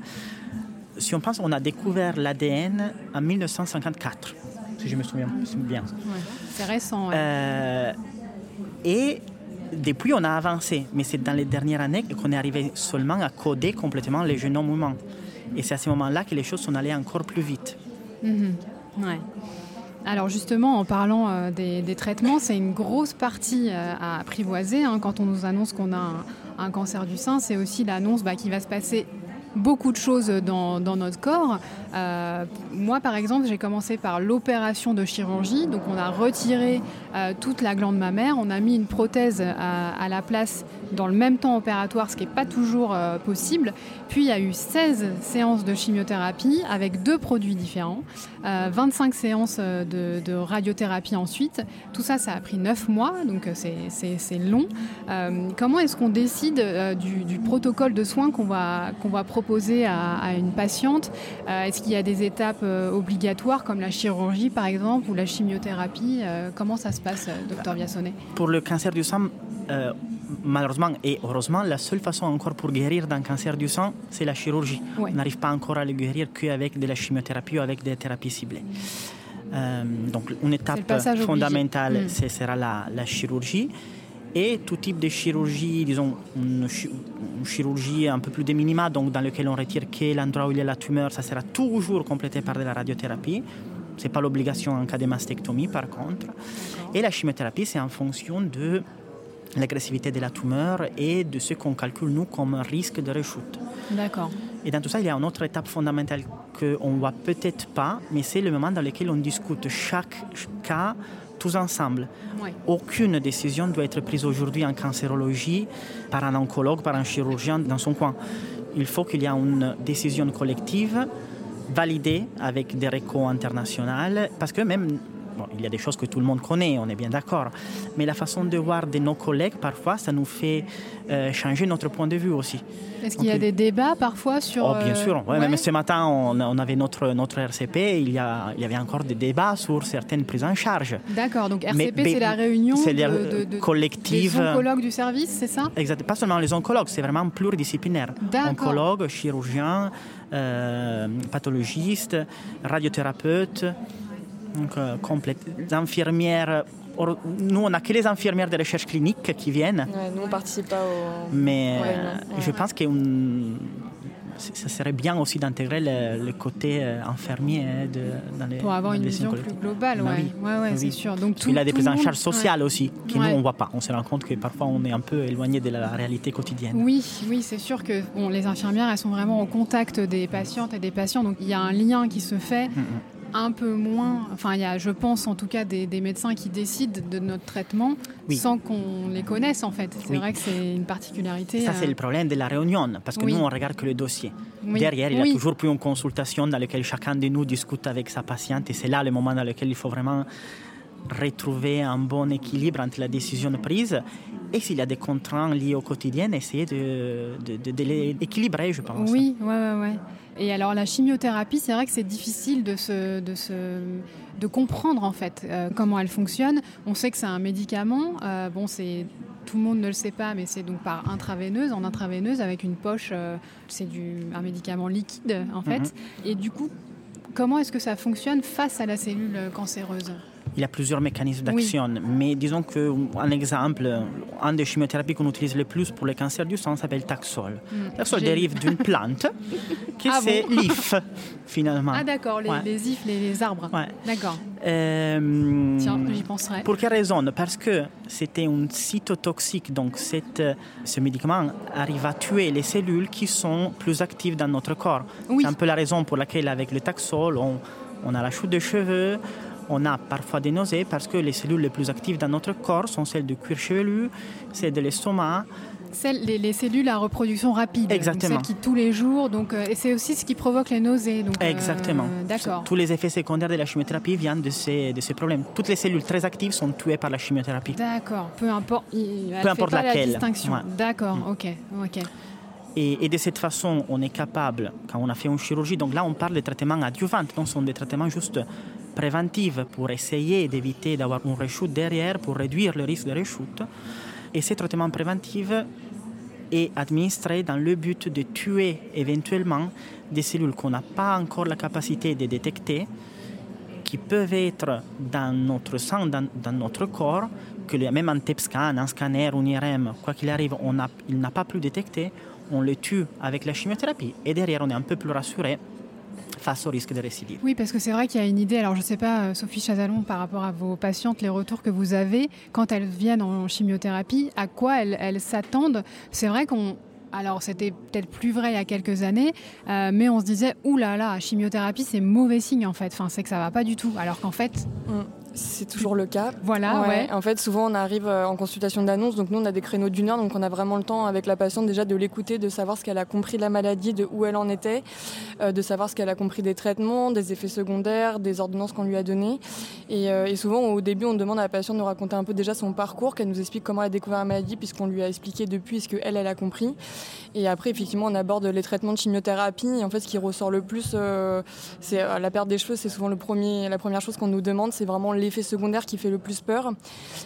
Speaker 4: Si on pense, on a découvert l'ADN en 1954, si je me souviens bien.
Speaker 1: c'est récent.
Speaker 4: Euh, et depuis, on a avancé, mais c'est dans les dernières années qu'on est arrivé seulement à coder complètement les génomes humains. Et c'est à ce moment-là que les choses sont allées encore plus vite.
Speaker 1: Mhm. Ouais. Alors justement, en parlant euh, des, traitements, c'est une grosse partie euh, à apprivoiser. Hein. quand on nous annonce qu'on a un, cancer du sein, c'est aussi l'annonce bah, qu'il va se passer beaucoup de choses dans, notre corps. Euh, moi, par exemple, j'ai commencé par l'opération de chirurgie. Donc, on a retiré euh, toute la glande mammaire. On a mis une prothèse à, la place dans le même temps opératoire, ce qui n'est pas toujours euh, possible. Puis, il y a eu 16 séances de chimiothérapie avec deux produits différents, 25 séances de, radiothérapie ensuite. Tout ça, ça a pris 9 mois, donc c'est long. comment est-ce qu'on décide du, protocole de soins qu'on va, qu'on va proposer à, une patiente euh, Est-ce qu'il y a des étapes euh, obligatoires comme la chirurgie par exemple ou la chimiothérapie euh, Comment ça se passe, docteur Biassonnet
Speaker 4: Pour le cancer du sang, malheureusement et heureusement, la seule façon encore pour guérir d'un cancer du sang, c'est la chirurgie. On n'arrive pas encore à le guérir qu'avec de la chimiothérapie ou avec des thérapies ciblées. donc une étape fondamentale, mm. ce sera la, la chirurgie et tout type de chirurgie, disons une, chirurgie un peu plus de minima, donc dans lequel on retire que l'endroit où il y a la tumeur, ça sera toujours complété par de la radiothérapie. Ce n'est pas l'obligation en cas de mastectomie par contre. Et la chimiothérapie, c'est en fonction de l'agressivité de la tumeur et de ce qu'on calcule nous comme risque de rechute.
Speaker 1: D'accord.
Speaker 4: Et dans tout ça, il y a une autre étape fondamentale qu'on ne voit peut-être pas, mais c'est le moment dans lequel on discute chaque cas tous ensemble. Aucune décision doit être prise aujourd'hui en cancérologie par un oncologue, par un chirurgien dans son coin. Il faut qu'il y ait une décision collective validée avec des récords internationaux, parce que même il y a des choses que tout le monde connaît, on est bien d'accord. Mais la façon de voir de nos collègues, parfois, ça nous fait euh, changer notre point de vue aussi.
Speaker 1: Est-ce qu'il y a des débats parfois sur...
Speaker 4: Oh, bien euh, sûr. Même ce matin, on, avait notre, notre RCP, il y, a, il y avait encore des débats sur certaines prises en charge.
Speaker 1: D'accord, donc RCP, c'est la réunion de, de, collective. des oncologues du service, c'est ça?
Speaker 4: Exact. Pas seulement les oncologues, c'est vraiment pluridisciplinaire. Oncologues, chirurgiens, euh, pathologistes, radiothérapeutes donc euh, complète. Les infirmières, nous on n'a que les infirmières de recherche clinique qui viennent.
Speaker 3: nous on participe pas au.
Speaker 4: Mais euh, je pense que ça serait bien aussi d'intégrer le, côté euh, infirmier de, dans les
Speaker 1: Pour avoir une vision plus globale, bah oui. ouais, ouais, c'est sûr. Donc
Speaker 4: tout, il a des prises en charge sociales aussi, qui nous on voit pas. On se rend compte que parfois on est un peu éloigné de la réalité quotidienne.
Speaker 1: Oui, oui, c'est sûr que bon, les infirmières, elles sont vraiment au contact des patientes et des patients, donc il y a un lien qui se fait. Un peu moins. Enfin, il y a, je pense en tout cas, des, médecins qui décident de notre traitement sans qu'on les connaisse en fait. C'est vrai que c'est une particularité.
Speaker 4: Ça, c'est le problème de la réunion, parce que nous, on regarde que le dossier. Derrière, il y a toujours plus une consultation dans laquelle chacun de nous discute avec sa patiente, et c'est là le moment dans lequel il faut vraiment retrouver un bon équilibre entre la décision prise et s'il y a des contraintes liées au quotidien, essayer de, de, je pense.
Speaker 1: Oui, ouais, ouais, ouais. Et alors la chimiothérapie, c'est vrai que c'est difficile de, se, de, se, de comprendre en fait euh, comment elle fonctionne. On sait que c'est un médicament. Euh, bon, c'est tout le monde ne le sait pas, mais c'est donc par intraveineuse, en intraveineuse avec une poche. Euh, c'est un médicament liquide en fait. Mhm. Et du coup, comment est-ce que ça fonctionne face à la cellule cancéreuse?
Speaker 4: Il y a plusieurs mécanismes d'action, mais disons qu'un exemple, un des chimiothérapies qu'on utilise le plus pour le cancer du sang s'appelle Taxol. Mm. Taxol dérive d'une plante qui ah c'est l'if, finalement.
Speaker 1: Ah d'accord, les, ifs, les, arbres. D'accord. Euh, Tiens, j'y penserai.
Speaker 4: Pour quelle raison? Parce que c'était un cytotoxique, donc cette, ce médicament arrive à tuer les cellules qui sont plus actives dans notre corps. C'est un peu la raison pour laquelle avec le Taxol, on, on a la chute de cheveux, on a parfois des nausées parce que les cellules les plus actives dans notre corps sont celles du cuir chevelu, celles de l'estomac.
Speaker 1: Celles, les, cellules à reproduction rapide.
Speaker 4: Exactement.
Speaker 1: celles qui tous les jours. Donc, euh, et c'est aussi ce qui provoque les nausées. Donc,
Speaker 4: euh, Exactement.
Speaker 1: D'accord.
Speaker 4: Tous les effets secondaires de la chimiothérapie viennent de ces, de ces problèmes. Toutes les cellules très actives sont tuées par la chimiothérapie.
Speaker 1: D'accord. Peu importe.
Speaker 4: Peu importe laquelle. La
Speaker 1: distinction. D'accord. Mm. Ok. Ok.
Speaker 4: Et, de cette façon, on est capable, quand on a fait une chirurgie, donc là on parle de traitements adjuvants, donc ce sont des traitements juste préventifs pour essayer d'éviter d'avoir une rechute derrière, pour réduire le risque de rechute. Et ces traitements préventifs est administré dans le but de tuer éventuellement des cellules qu'on n'a pas encore la capacité de détecter, qui peuvent être dans notre sang, dans, notre corps, que même un TEP scan, un scanner, un IRM, quoi qu'il arrive, on a, il n'a pas pu détecter on le tue avec la chimiothérapie et derrière on est un peu plus rassuré face au risque de récidive.
Speaker 1: Oui, parce que c'est vrai qu'il y a une idée, alors je ne sais pas, euh, Sophie Chazalon, par rapport à vos patientes, les retours que vous avez quand elles viennent en chimiothérapie, à quoi elles, s'attendent? C'est vrai qu'on alors c'était peut-être plus vrai il y a quelques années, euh, mais on se disait, là là, chimiothérapie c'est mauvais signe en fait, enfin, c'est que ça va pas du tout, alors qu'en fait...
Speaker 3: Mm. C'est toujours le cas.
Speaker 1: Voilà, ouais.
Speaker 3: En fait, souvent, on arrive euh, en consultation d'annonce. Donc, nous, on a des créneaux d'une heure. Donc, on a vraiment le temps avec la patiente déjà de l'écouter, de savoir ce qu'elle a compris de la maladie, de où elle en était, euh, de savoir ce qu'elle a compris des traitements, des effets secondaires, des ordonnances qu'on lui a données. Et, euh, et, souvent, au début, on demande à la patiente de nous raconter un peu déjà son parcours, qu'elle nous explique comment elle a découvert la maladie, puisqu'on lui a expliqué depuis ce qu'elle, elle a compris. Et après, effectivement, on aborde les traitements de chimiothérapie. Et en fait, ce qui ressort le plus, c'est la perte des cheveux. C'est souvent le premier, la première chose qu'on nous demande. C'est vraiment l'effet secondaire qui fait le plus peur.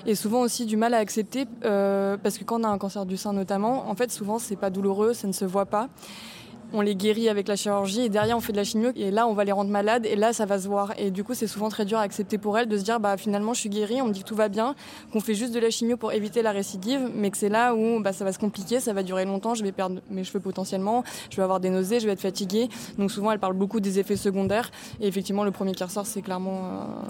Speaker 3: Et souvent aussi du mal à accepter, euh, parce que quand on a un cancer du sein notamment, en fait souvent c'est pas douloureux, ça ne se voit pas on les guérit avec la chirurgie et derrière on fait de la chimio. Et là on va les rendre malades et là ça va se voir. Et du coup c'est souvent très dur à accepter pour elles de se dire bah finalement je suis guérie on me dit que tout va bien qu'on fait juste de la chimio pour éviter la récidive mais que c'est là où bah, ça va se compliquer ça va durer longtemps je vais perdre mes cheveux potentiellement je vais avoir des nausées je vais être fatiguée. Donc souvent elle parle beaucoup des effets secondaires. Et effectivement le premier qui ressort c'est clairement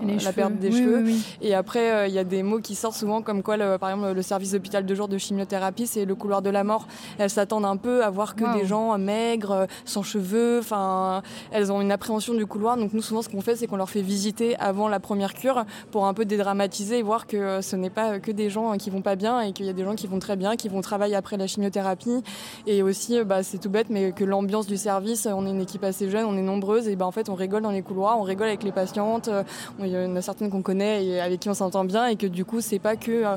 Speaker 3: euh, la perte des cheveux. et après euh, il y a des mots qui sortent souvent comme quoi par exemple le service d'hôpital de jour de chimiothérapie c'est le couloir de la mort. Elles s'attendent un peu à voir que des gens maigres euh, sans cheveux. Enfin, elles ont une appréhension du couloir. Donc nous, souvent, ce qu'on fait, c'est qu'on leur fait visiter avant la première cure pour un peu dédramatiser et voir que ce n'est pas que des gens qui vont pas bien et qu'il y a des gens qui vont très bien, qui vont travailler après la chimiothérapie. Et aussi, bah, c'est tout bête, mais que l'ambiance du service, on est une équipe assez jeune, on est nombreuses et bah, en fait, on rigole dans les couloirs, on rigole avec les patientes. Il y en a certaines qu'on connaît et avec qui on s'entend bien et que du coup, c'est pas que euh,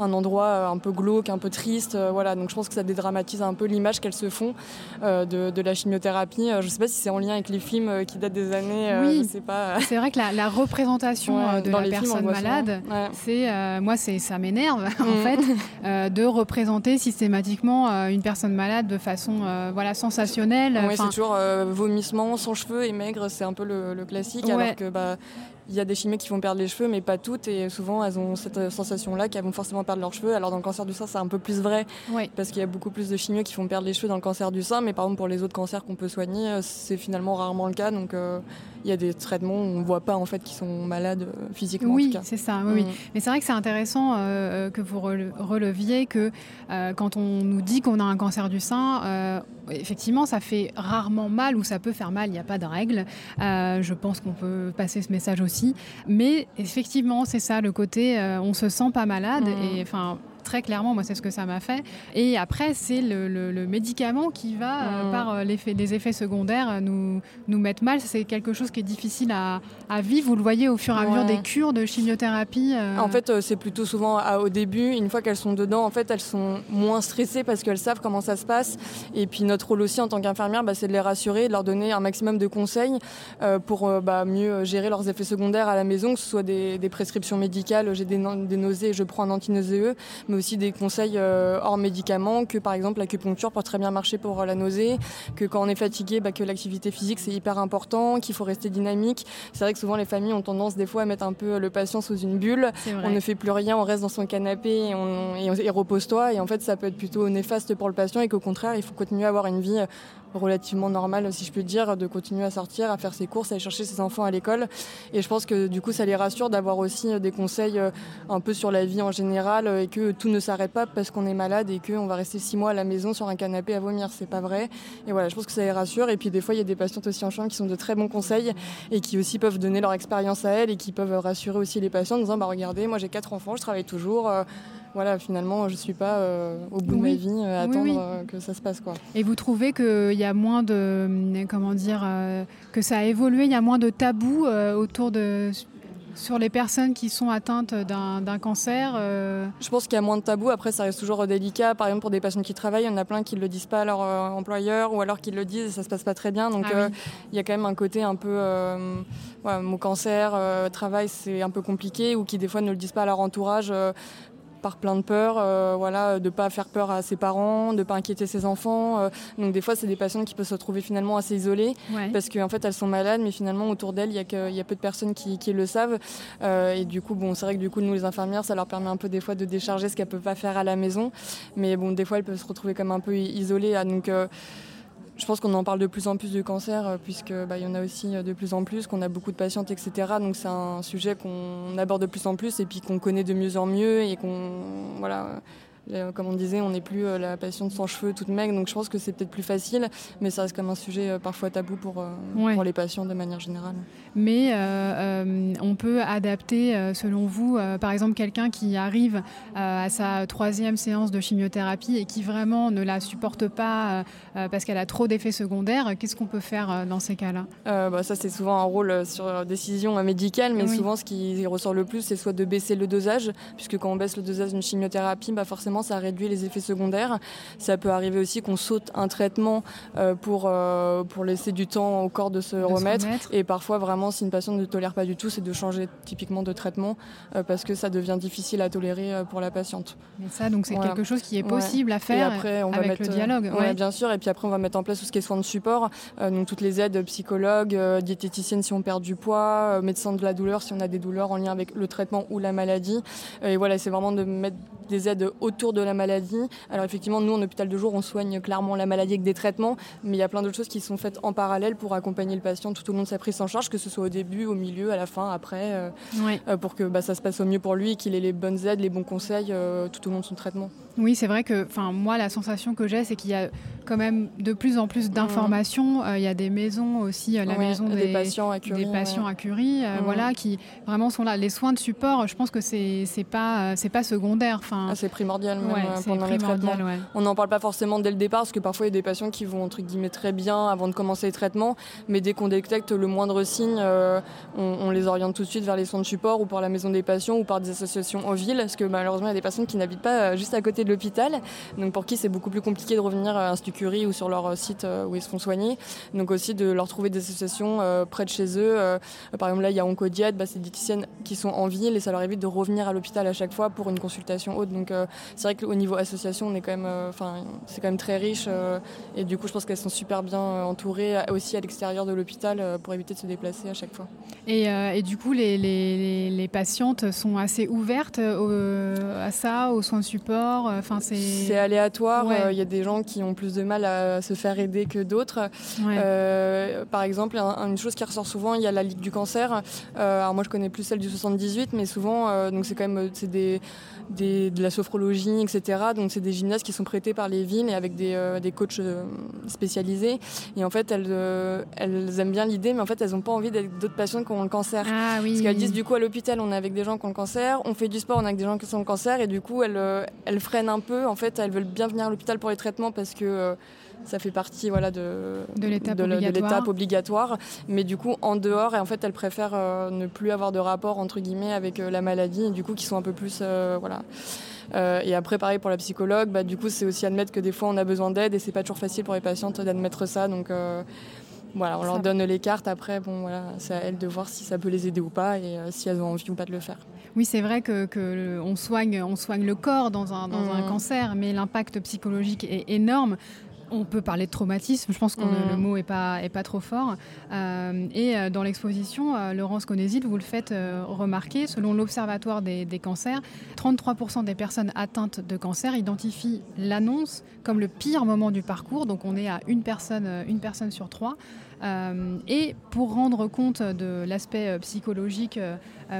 Speaker 3: un endroit euh, un peu glauque, un peu triste. Euh, voilà, donc je pense que ça dédramatise un peu l'image qu'elles se font euh, de, la chimiothérapie. Je ne sais pas si c'est en lien avec les films qui datent des années.
Speaker 1: Oui,
Speaker 3: sais pas.
Speaker 1: C'est vrai que la, représentation de la personne malade, c'est moi, c'est ça m'énerve en mm. fait de représenter systématiquement une personne malade de façon voilà sensationnelle.
Speaker 3: Oui, c'est toujours vomissement, sans cheveux et maigre, c'est un peu le, classique, alors que bah il y a des chimiques qui vont perdre les cheveux, mais pas toutes. Et souvent, elles ont cette sensation-là qu'elles vont forcément perdre leurs cheveux. Alors, dans le cancer du sein, c'est un peu plus vrai. Parce qu'il y a beaucoup plus de chimiques qui font perdre les cheveux dans le cancer du sein. Mais par exemple, pour les autres cancers qu'on peut soigner, euh, c'est finalement rarement le cas. Donc, euh, il y a des traitements où on ne voit pas en fait qu'ils sont malades euh, physiquement.
Speaker 1: Oui, c'est ça. Oui, mm. Mais c'est vrai que c'est intéressant que vous releviez que quand on nous dit qu'on a un cancer du sein, effectivement, ça fait rarement mal ou ça peut faire mal, il n'y a pas de règle. Euh, je pense qu'on peut passer ce message aussi. Mais effectivement, c'est ça, le côté on se sent pas malade. Mmh. Et enfin, très clairement, moi, c'est ce que ça m'a fait. Et après, c'est le, médicament qui va, euh, mmh. par euh, l'effet, des effets secondaires, euh, nous, nous mettre mal. C'est quelque chose qui est difficile à, vivre. Vous le voyez au fur et à mesure des cures de chimiothérapie.
Speaker 3: En fait, c'est plutôt souvent au début, une fois qu'elles sont dedans, en fait, elles sont moins stressées parce qu'elles savent comment ça se passe. Et puis, notre rôle aussi en tant qu'infirmière, bah, c'est de les rassurer, de leur donner un maximum de conseils pour bah, mieux gérer leurs effets secondaires à la maison, que ce soit des, prescriptions médicales, j'ai des, des nausées, je prends un antinauséeux, mais aussi des conseils euh, hors médicaments, que par exemple l'acupuncture peut très bien marcher pour euh, la nausée, que quand on est fatigué, bah, que l'activité physique c'est hyper important, qu'il faut rester dynamique. C'est vrai que souvent les familles ont tendance des fois à mettre un peu le patient sous une bulle. On ne fait plus rien, on reste dans son canapé et, on, et repose-toi. Et en fait, ça peut être plutôt néfaste pour le patient et qu'au contraire, il faut continuer à avoir une vie relativement normal, si je peux dire, de continuer à sortir, à faire ses courses, à aller chercher ses enfants à l'école. Et je pense que du coup, ça les rassure d'avoir aussi des conseils euh, un peu sur la vie en général euh, et que tout ne s'arrête pas parce qu'on est malade et qu'on va rester six mois à la maison sur un canapé à vomir. C'est pas vrai. Et voilà, je pense que ça les rassure. Et puis des fois, il y a des patientes aussi en chambre qui sont de très bons conseils et qui aussi peuvent donner leur expérience à elles et qui peuvent rassurer aussi les patients en disant bah regardez, moi j'ai quatre enfants, je travaille toujours. Euh, voilà, finalement, je ne suis pas euh, au bout de ma vie euh, à attendre euh, que ça se passe. Quoi.
Speaker 1: Et vous trouvez qu'il y a moins de. Comment dire Que ça a évolué, il y a moins de tabous autour de. Sur les personnes qui sont atteintes d'un cancer
Speaker 3: Je pense qu'il y a moins de tabous. Après, ça reste toujours délicat. Par exemple, pour des patients qui travaillent, il y en a plein qui ne le disent pas à leur employeur ou alors qu'ils le disent et ça ne se passe pas très bien. Donc, ah il y a quand même un côté un peu. mon cancer, travail, c'est un peu compliqué ou qui, des fois, ne le disent pas à leur entourage par plein de peurs, euh, voilà, de pas faire peur à ses parents, de pas inquiéter ses enfants. Euh. donc des fois, c'est des patientes qui peuvent se retrouver finalement assez isolées parce qu'en fait, elles sont malades, mais finalement autour d'elles, il y, a y a peu de personnes qui, le savent. Euh, et du coup, bon, c'est vrai que du coup, nous les infirmières, ça leur permet un peu des fois de décharger ce qu'elles peuvent pas faire à la maison. Mais bon, des fois, elles peuvent se retrouver comme un peu isolées. Ah, donc je pense qu'on en parle de plus en plus du cancer, euh, puisqu'il bah, y en a aussi euh, de plus en plus, qu'on a beaucoup de patientes, etc. Donc c'est un sujet qu'on aborde de plus en plus et puis qu'on connaît de mieux en mieux et qu'on voilà, comme on disait, on n'est plus euh, la patiente sans cheveux, toute maigre, donc je pense que c'est peut-être plus facile, mais ça reste comme un sujet euh, parfois tabou pour, pour les patients de manière générale.
Speaker 1: Mais on peut adapter, selon vous, par exemple, quelqu'un qui arrive à sa troisième séance de chimiothérapie et qui vraiment ne la supporte pas parce qu'elle a trop d'effets secondaires, qu'est-ce qu'on peut faire dans ces cas-là?
Speaker 3: Bah, Ça, c'est souvent un rôle sur décision médicale, mais souvent, ce qui ressort le plus, c'est soit de baisser le dosage, puisque quand on baisse le dosage d'une chimiothérapie, bah, forcément, ça réduit les effets secondaires. Ça peut arriver aussi qu'on saute un traitement euh, pour, euh, pour laisser du temps au corps de se, remettre. Et parfois, vraiment, si une patiente ne tolère pas du tout, c'est de changer typiquement de traitement euh, parce que ça devient difficile à tolérer pour la patiente.
Speaker 1: Mais ça, donc c'est quelque chose qui est possible à faire après, on va avec mettre, le dialogue.
Speaker 3: Ouais. bien sûr. Et puis après, on va mettre en place tout ce qui est soins de support. donc toutes les aides psychologues, diététiciennes si on perd du poids, médecins de la douleur si on a des douleurs en lien avec le traitement ou la maladie. Et voilà, c'est vraiment de mettre des aides autour de la maladie. Alors effectivement, nous, en hôpital de jour, on soigne clairement la maladie avec des traitements, mais il y a plein d'autres choses qui sont faites en parallèle pour accompagner le patient tout au long de sa prise en charge, que ce soit au début, au milieu, à la fin, après, euh, euh, pour que bah, ça se passe au mieux pour lui, qu'il ait les bonnes aides, les bons conseils euh, tout au long de son traitement.
Speaker 1: Oui, c'est vrai que, moi, la sensation que j'ai, c'est qu'il y a quand même de plus en plus d'informations. il y a des maisons aussi, la maison des, patients à Curie, des patients à Curie voilà, qui vraiment sont là. Les soins de support, je pense que c'est pas pas secondaire. Enfin,
Speaker 3: ah, c'est primordial. On n'en parle pas forcément dès le départ parce que parfois il y a des patients qui vont entre guillemets très bien avant de commencer les traitements, mais dès qu'on détecte le moindre signe, euh, on, les oriente tout de suite vers les soins de support ou par la maison des patients ou par des associations en ville, parce que malheureusement il y a des patients qui n'habitent pas euh, juste à côté de l'hôpital, donc pour qui c'est beaucoup plus compliqué de revenir à Institut Curie ou sur leur euh, site où ils se font soigner. Donc aussi de leur trouver des associations près de chez eux. par exemple là il y a Oncodiète, bah, c'est des diététiciennes qui sont en ville et ça leur évite de revenir à l'hôpital à chaque fois pour une consultation haute. Donc c'est vrai qu'au niveau association on est quand même euh, enfin, c'est quand même très riche. Euh, et du coup, je pense qu'elles sont super bien euh, entourées aussi à l'extérieur de l'hôpital pour éviter de se déplacer à chaque fois.
Speaker 1: Et, et du coup, les, les, les, patientes sont assez ouvertes à ça, aux soins de support. Enfin,
Speaker 3: c'est aléatoire. Il y a des gens qui ont plus de de mal à se faire aider que d'autres. par exemple, une chose qui ressort souvent, il y a la Ligue du cancer. alors moi, je connais plus celle du 78, mais souvent, donc c'est quand même c'est des, de la sophrologie, etc. Donc c'est des gymnases qui sont prêtés par les villes et avec des, des coachs spécialisés. Et en fait, elles, elles aiment bien l'idée, mais en fait, elles n'ont pas envie d'être d'autres patients qui ont le cancer.
Speaker 1: Ah, oui.
Speaker 3: Parce qu'elles disent du coup à l'hôpital, on est avec des gens qui ont le cancer, on fait du sport, on est avec des gens qui ont le cancer, et du coup, elles, elles freinent un peu. En fait, elles veulent bien venir à l'hôpital pour les traitements parce que euh, ça fait partie voilà, de,
Speaker 1: de l'étape obligatoire.
Speaker 3: obligatoire. Mais du coup, en dehors, et en fait, elles préfèrent euh, ne plus avoir de rapport entre guillemets avec euh, la maladie, et du coup, qui sont un peu plus voilà. Et après, pareil pour la psychologue, bah, du coup, c'est aussi admettre que des fois, on a besoin d'aide et c'est pas toujours facile pour les patientes d'admettre ça. Donc, voilà, on leur donne les cartes. Après, bon, voilà, c'est à elles de voir si ça peut les aider ou pas et si elles ont envie ou pas de le faire.
Speaker 1: Oui, c'est vrai que, on, soigne, on soigne le corps dans un, un mmh. cancer, mais l'impact psychologique est énorme. On peut parler de traumatisme, je pense que le mmh. mot n'est pas, est pas trop fort. Euh, et euh, dans l'exposition, euh, Laurence Conésil, vous le faites remarquer, selon l'Observatoire des, des, cancers, 33% des personnes atteintes de cancer identifient l'annonce comme le pire moment du parcours. Donc on est à une personne, une personne sur trois. Et pour rendre compte de l'aspect psychologique,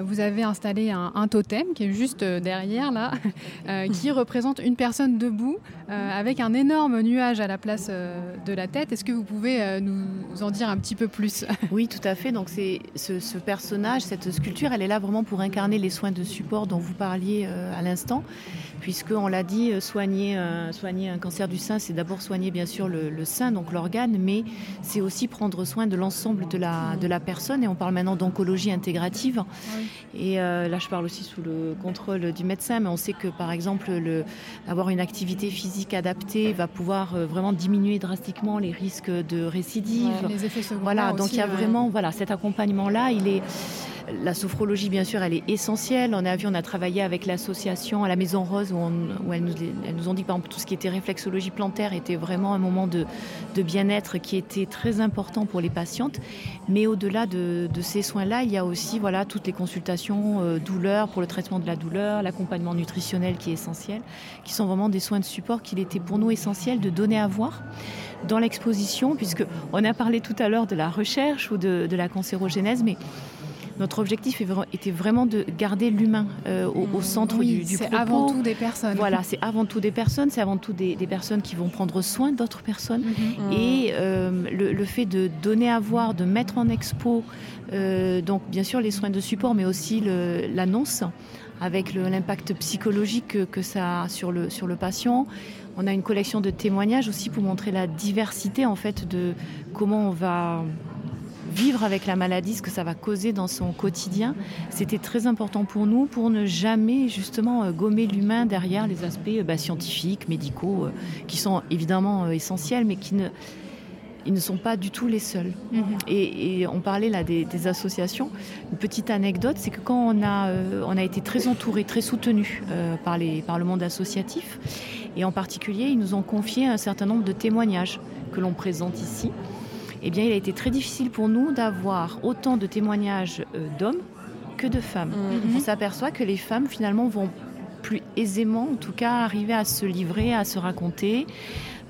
Speaker 1: vous avez installé un, totem qui est juste derrière là, qui représente une personne debout avec un énorme nuage à la place de la tête. Est-ce que vous pouvez nous en dire un petit peu plus
Speaker 2: Oui, tout à fait. Donc c'est ce, personnage, cette sculpture, elle est là vraiment pour incarner les soins de support dont vous parliez à l'instant puisque on l'a dit, soigner, un cancer du sein, c'est d'abord soigner bien sûr le, le sein, donc l'organe, mais c'est aussi prendre soin de l'ensemble de la, de la personne. Et on parle maintenant d'oncologie intégrative. Et euh, là, je parle aussi sous le contrôle du médecin, mais on sait que par exemple, le, avoir une activité physique adaptée va pouvoir euh, vraiment diminuer drastiquement les risques de récidive.
Speaker 1: les effets secondaires.
Speaker 2: Voilà, donc il y a vraiment voilà, cet accompagnement-là. Il est la sophrologie, bien sûr, elle est essentielle. On a vu, on a travaillé avec l'association à la Maison Rose où, elles, nous, ont dit, par exemple, tout ce qui était réflexologie plantaire était vraiment un moment de, bien-être qui était très important pour les patientes. Mais au-delà de, ces soins-là, il y a aussi voilà, toutes les consultations euh, douleurs pour le traitement de la douleur, l'accompagnement nutritionnel qui est essentiel, qui sont vraiment des soins de support qu'il était pour nous essentiel de donner à voir dans l'exposition, puisque on a parlé tout à l'heure de la recherche ou de, de la cancérogénèse, mais notre objectif était vraiment de garder l'humain euh, au, centre du, du
Speaker 1: C'est avant tout des personnes.
Speaker 2: Voilà, c'est avant tout des personnes, c'est avant tout des, personnes qui vont prendre soin d'autres personnes. Mhm. Et euh, le, fait de donner à voir, de mettre en expo, euh, donc bien sûr les soins de support, mais aussi l'annonce avec l'impact psychologique que, ça a sur le, sur le patient. On a une collection de témoignages aussi pour montrer la diversité en fait de comment on va vivre avec la maladie, ce que ça va causer dans son quotidien, c'était très important pour nous pour ne jamais justement euh, gommer l'humain derrière les aspects euh, bah, scientifiques, médicaux, euh, qui sont évidemment essentiels, mais qui ne, ils ne sont pas du tout les seuls. Mhm. Et, on parlait là des, associations. Une petite anecdote, c'est que quand on a, on a été très entouré, très soutenu par, les, par le monde associatif, et en particulier, ils nous ont confié un certain nombre de témoignages que l'on présente ici eh bien, il a été très difficile pour nous d'avoir autant de témoignages euh, d'hommes que de femmes. Mhm. On s'aperçoit que les femmes, finalement, vont plus aisément, en tout cas, arriver à se livrer, à se raconter.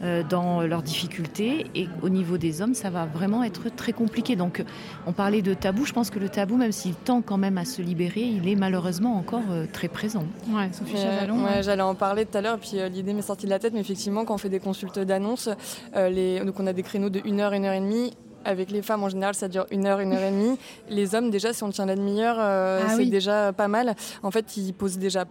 Speaker 2: Euh, dans leurs difficultés. Et au niveau des hommes, ça va vraiment être très compliqué. Donc, on parlait de tabou. Je pense que le tabou, même s'il tend quand même à se libérer, il est malheureusement encore euh, très présent.
Speaker 1: Ouais, Sophie Chavalon.
Speaker 3: Ouais, J'allais en parler tout à l'heure, puis euh, l'idée m'est sortie de la tête. Mais effectivement, quand on fait des consultes d'annonces, donc on a des créneaux de 1 heure, 1 heure et demie avec les femmes en général ça dure une heure, une heure et demie. Les hommes déjà si on tient la demi-heure ah c'est déjà pas mal. En fait ils posent déjà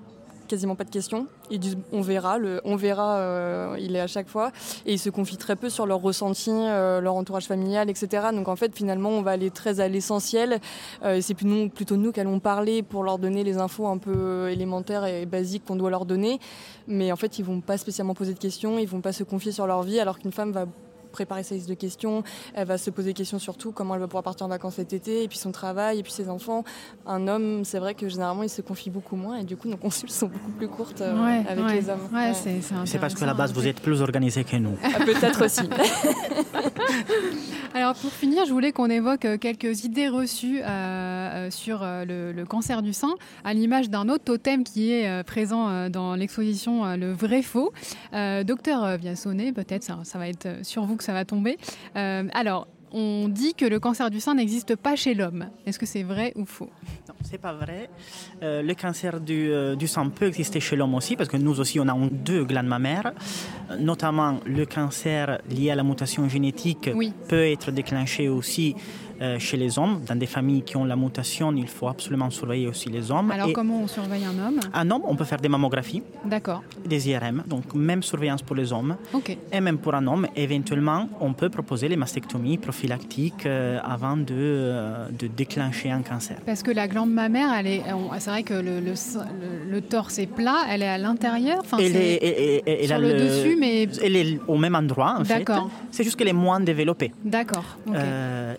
Speaker 3: quasiment pas de questions. Ils disent on verra, on verra, euh, il est à chaque fois. Et ils se confient très peu sur leurs ressentis, euh, leur entourage familial, etc. Donc en fait, finalement, on va aller très à l'essentiel. Euh, c'est plutôt nous qui allons parler pour leur donner les infos un peu élémentaires et basiques qu'on doit leur donner. Mais en fait, ils vont pas spécialement poser de questions, ils vont pas se confier sur leur vie, alors qu'une femme va préparer sa liste de questions, elle va se poser des questions surtout comment elle va pouvoir partir en vacances cet été, et puis son travail, et puis ses enfants. Un homme, c'est vrai que généralement, il se confie beaucoup moins, et du coup, nos consultes sont beaucoup plus courtes euh, avec les hommes.
Speaker 1: Ouais,
Speaker 4: c'est parce qu'à la base, vous êtes plus organisé que nous.
Speaker 3: Ah, peut-être aussi.
Speaker 1: Alors pour finir, je voulais qu'on évoque euh, quelques idées reçues euh, sur le, cancer du sein, à l'image d'un autre totem qui est présent dans l'exposition Le vrai faux. docteur Viassonnet, peut-être ça, ça, va être sur vous ça va tomber. alors, on dit que le cancer du sein n'existe pas chez l'homme. Est-ce que c'est vrai ou faux?
Speaker 4: Non, c'est pas vrai. Euh, le cancer euh, du, sein peut exister chez l'homme aussi, parce que nous aussi, on a deux glandes mammaires. Euh, notamment, le cancer lié à la mutation génétique peut être déclenché aussi euh, chez les hommes. Dans des familles qui ont la mutation, il faut absolument surveiller aussi les hommes.
Speaker 1: Alors comment on surveille un homme?
Speaker 4: Un homme, on peut faire des mammographies.
Speaker 1: D'accord.
Speaker 4: Des IRM, donc même surveillance pour les hommes. Et même pour un homme, éventuellement, on peut proposer les mastectomies prophylactiques euh, avant de, euh, de, déclencher un cancer.
Speaker 1: Parce que la glande mammaire, c'est vrai que le, le, le, torse est plat, elle est à l'intérieur.
Speaker 4: Enfin, elle est,
Speaker 1: sur le, dessus, mais
Speaker 4: elle est au même endroit. En
Speaker 1: D'accord.
Speaker 4: C'est juste qu'elle est moins développée.
Speaker 1: D'accord.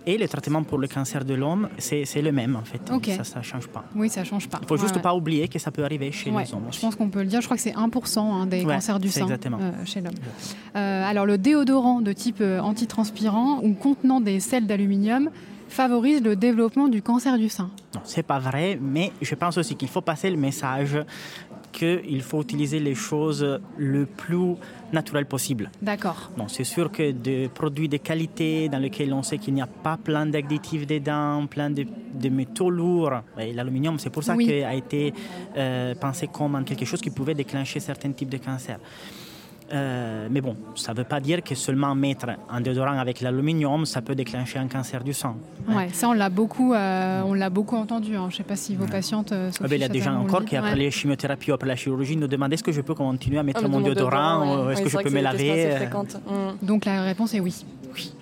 Speaker 4: et le traitement pour le cancer de l'homme, c'est le même en fait. Ça ne change pas.
Speaker 1: Oui, ça ne change pas.
Speaker 4: Il faut juste pas oublier que ça peut arriver chez les hommes.
Speaker 1: Je pense qu'on peut le dire, je crois que c'est 1% hein, des cancers du sein
Speaker 4: euh,
Speaker 1: chez l'homme. Euh, alors le déodorant de type euh, antitranspirant ou contenant des sels d'aluminium favorise le développement du cancer du sein.
Speaker 4: Non, c'est pas vrai, mais je pense aussi qu'il faut passer le message qu'il faut utiliser les choses le plus naturel possible.
Speaker 1: D'accord.
Speaker 4: Bon, c'est sûr que des produits de qualité dans lesquels on sait qu'il n'y a pas plein d'additifs dedans, plein de, métaux lourds, l'aluminium, c'est pour ça qu'il a été euh, pensé comme quelque chose qui pouvait déclencher certains types de cancers. Euh, mais bon, ça ne veut pas dire que seulement mettre un déodorant avec l'aluminium, ça peut déclencher un cancer du sang.
Speaker 1: Hein. Ouais, ça on l'a beaucoup, euh, on l'a beaucoup entendu. Hein. Je ne sais pas si vos patientes. Euh,
Speaker 4: ah ben, il y a des gens encore qui après les chimiothérapies, après la chirurgie, nous demandent est-ce que je peux continuer à mettre ah, mon déodorant, est-ce que je peux me laver
Speaker 1: mm. Donc la réponse est oui. Oui.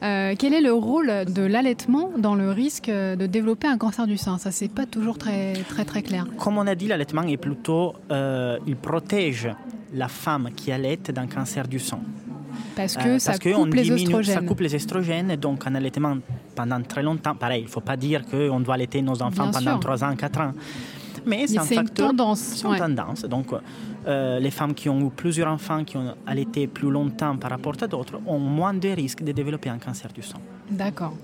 Speaker 1: quel est le rôle de l'allaitement dans le risque de développer un cancer du sein? Ça, c'est pas toujours très, très, très clair.
Speaker 4: Comme on a dit, l'allaitement est plutôt. il protège la femme qui allait d'un cancer du sang.
Speaker 1: Parce que, euh, ça, coupe les oestrogènes.
Speaker 4: ça coupe les estrogènes. Donc, un allaitement pendant très longtemps, pareil, il ne faut pas dire qu'on doit allaiter nos enfants pendant 3 ans, 4 ans. Mais c'est un facteur.
Speaker 1: Une tendance. C'est
Speaker 4: une tendance. Donc, euh, les femmes qui ont eu plusieurs enfants, qui ont allaité plus longtemps par rapport à d'autres, ont moins de risques de développer un cancer du sang.
Speaker 1: D'accord.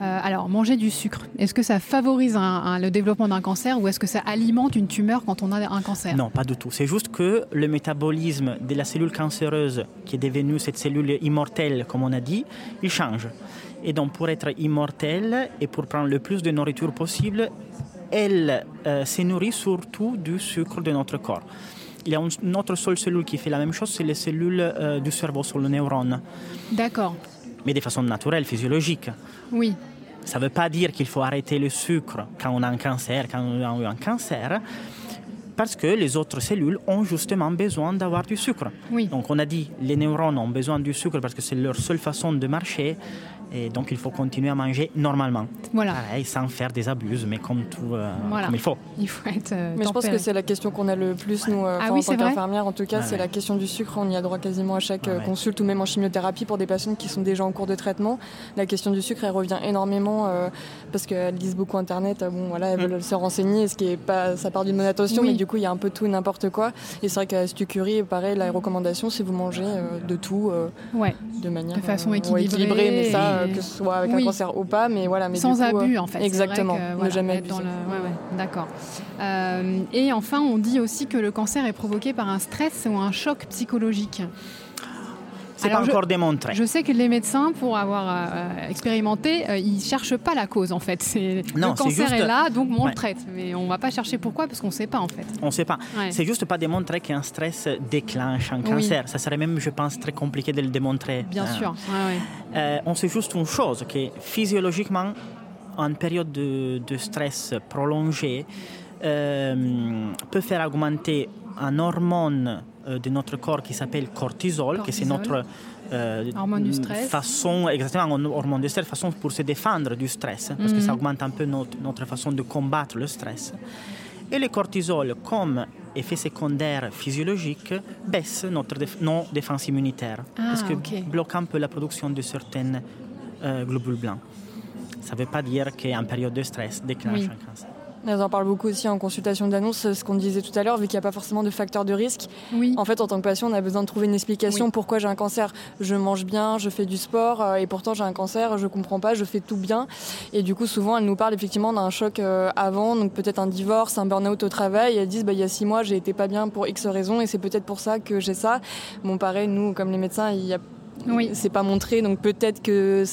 Speaker 1: Euh, alors, manger du sucre, est-ce que ça favorise le développement d'un cancer ou est-ce que ça alimente une tumeur quand on a un cancer?
Speaker 4: Non, pas du tout. C'est juste que le métabolisme de la cellule cancéreuse, qui est devenue cette cellule immortelle, comme on a dit, il change. Et donc, pour être immortelle et pour prendre le plus de nourriture possible, elle euh, se nourrit surtout du sucre de notre corps. Il y a une autre seule cellule qui fait la même chose, c'est les cellules euh, du cerveau sur le neurone.
Speaker 1: D'accord.
Speaker 4: Mais de façon naturelle, physiologique.
Speaker 1: Oui.
Speaker 4: Ça ne veut pas dire qu'il faut arrêter le sucre quand on a un cancer, quand on a eu un cancer, parce que les autres cellules ont justement besoin d'avoir du sucre.
Speaker 1: Oui.
Speaker 4: Donc on a dit, les neurones ont besoin du sucre parce que c'est leur seule façon de marcher. Et donc, il faut continuer à manger normalement.
Speaker 1: Voilà.
Speaker 4: Pareil, sans faire des abuses, mais comme tout, euh, comme il faut.
Speaker 1: Il faut être. Euh,
Speaker 3: mais je pense que c'est la question qu'on a le plus, nous, euh, ah en tant qu'infirmière. En tout cas, c'est la question du sucre. On y a droit quasiment à chaque consulte ou même en chimiothérapie pour des patients qui sont déjà en cours de traitement. La question du sucre, elle revient énormément parce qu'elles lisent beaucoup Internet. bon, voilà, elles veulent mm. se renseigner, ce qui est pas, ça part d'une bonne attention, mais du coup, il y a un peu tout et n'importe quoi. Et c'est vrai qu'à Stucurie, pareil, la recommandation, c'est vous mangez de tout
Speaker 1: ouais.
Speaker 3: de manière
Speaker 1: de façon équilibrée,
Speaker 3: mais ça, que ce soit avec un cancer ou pas, mais voilà. Mais
Speaker 1: Sans abus,
Speaker 3: euh,
Speaker 1: en fait.
Speaker 3: Exactement, ne jamais abuser.
Speaker 1: D'accord. Euh, et enfin, on dit aussi que le cancer est provoqué par un stress ou un choc psychologique.
Speaker 4: C'est pas encore démontré.
Speaker 1: Je sais que les médecins, pour avoir euh, expérimenté, ils ils cherchent pas la cause en fait. C'est le cancer est, là, donc on le traite. Mais on va pas chercher pourquoi parce qu'on sait pas en fait.
Speaker 4: On sait pas. C'est juste pas démontré qu'un stress déclenche un cancer. Ça serait même, je pense, très compliqué de le démontrer.
Speaker 1: Bien hein. sûr.
Speaker 4: Euh, on sait juste une chose, que physiologiquement, en période de, stress prolongé, euh, peut faire augmenter un hormone euh, de notre corps qui s'appelle cortisol, qui c'est notre
Speaker 1: euh, hormone du stress.
Speaker 4: façon, exactement, hormone du stress, façon pour se défendre du stress, parce que ça mhm. augmente un peu notre, notre, façon de combattre le stress. Et le cortisol, comme effet secondaire physiologique, baisse notre déf- nos défenses immunitaires.
Speaker 1: Ah,
Speaker 4: parce que bloque un peu la production de certaines euh, globules blancs. Ça ne veut pas dire qu'en période de stress déclenche
Speaker 1: Oui.
Speaker 4: un cancer.
Speaker 3: Elles en parlent beaucoup aussi en consultation d'annonce, ce qu'on disait tout à l'heure, vu qu'il n'y a pas forcément de facteur de risque.
Speaker 1: Oui.
Speaker 3: En fait, en tant que patient, on a besoin de trouver une explication
Speaker 1: Oui.
Speaker 3: pourquoi j'ai un cancer. Je mange bien, je fais du sport, euh, et pourtant j'ai un cancer, je comprends pas, je fais tout bien. Et du coup, souvent, elles nous parlent effectivement d'un choc euh, avant, donc peut-être un divorce, un burn-out au travail. Et elles disent, bah, il y a six mois, j'ai été pas bien pour X raisons, et c'est peut-être pour ça que j'ai ça. Bon, pareil, nous, comme les médecins, il y a
Speaker 1: Oui.
Speaker 3: c'est pas montré, donc peut-être que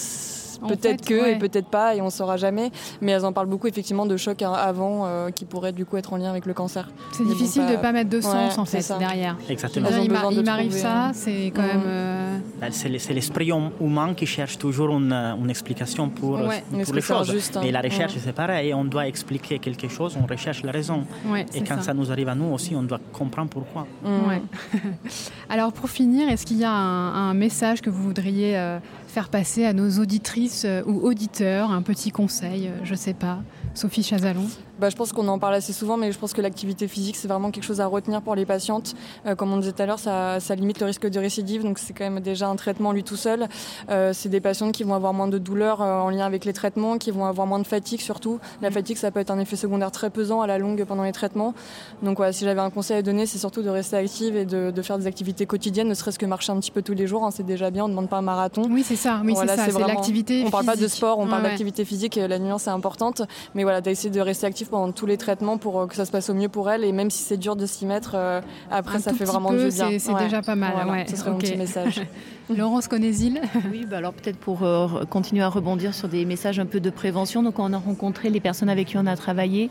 Speaker 3: peut-être que
Speaker 1: ouais.
Speaker 3: et peut-être pas, et on saura jamais. Mais elles en parlent beaucoup effectivement de chocs avant euh, qui pourraient du coup être en lien avec le cancer.
Speaker 1: C'est difficile de
Speaker 3: pas-
Speaker 1: de pas mettre de sens
Speaker 3: Ouais,
Speaker 1: en fait
Speaker 3: ça.
Speaker 1: derrière.
Speaker 4: Exactement.
Speaker 1: Il m'arrive
Speaker 3: trouver,
Speaker 1: ça,
Speaker 3: euh,
Speaker 1: c'est quand
Speaker 3: Mhm.
Speaker 1: même. euh,
Speaker 4: Ben, C'est le- c'est l'esprit hum- humain qui cherche toujours une, une explication pour,
Speaker 1: Ouais.
Speaker 4: Pour les choses.
Speaker 3: injuste, hein
Speaker 4: Mais la recherche,
Speaker 3: Ouais.
Speaker 4: c'est pareil. On doit expliquer quelque chose, on recherche la raison.
Speaker 1: Ouais,
Speaker 4: Et quand
Speaker 1: ça.
Speaker 4: ça. nous arrive à nous aussi, on doit comprendre pourquoi.
Speaker 1: Ouais. Alors pour finir, est-ce qu'il y a un, un message que vous voudriez euh, faire passer à nos auditrices euh, ou auditeurs, un petit conseil, euh, je sais pas, Sophie Chazalon
Speaker 3: Bah, je pense qu'on en parle assez souvent, mais je pense que l'activité physique, c'est vraiment quelque chose à retenir pour les patientes. Euh, comme on disait tout à l'heure, ça, ça limite le risque de récidive, donc c'est quand même déjà un traitement lui tout seul. Euh, c'est des patientes qui vont avoir moins de douleurs euh, en lien avec les traitements, qui vont avoir moins de fatigue surtout. La fatigue, ça peut être un effet secondaire très pesant à la longue pendant les traitements. Donc voilà, si j'avais un conseil à donner, c'est surtout de rester active et de, de faire des activités quotidiennes, ne serait-ce que marcher un petit peu tous les jours. hein, c'est déjà bien, on ne demande pas un marathon.
Speaker 1: Oui, c'est ça, oui,
Speaker 3: Voilà,
Speaker 1: c'est ça, c'est l'activité.
Speaker 3: On parle pas de sport, on parle
Speaker 1: Ouais, ouais.
Speaker 3: d'activité physique et la nuance est importante. Mais voilà, d'essayer de rester pendant tous les traitements pour euh, que ça se passe au mieux pour elle. Et même si c'est dur de s'y mettre, euh, après
Speaker 1: Un
Speaker 3: ça fait vraiment
Speaker 1: peu,
Speaker 3: du bien.
Speaker 1: c'est-
Speaker 3: Ouais.
Speaker 1: déjà pas mal,
Speaker 3: Voilà,
Speaker 1: ouais,
Speaker 3: Ce serait mon petit message.
Speaker 1: Laurence Conésil
Speaker 2: Oui, bah alors peut-être pour euh, continuer à rebondir sur des messages un peu de prévention. Donc on a rencontré les personnes avec qui on a travaillé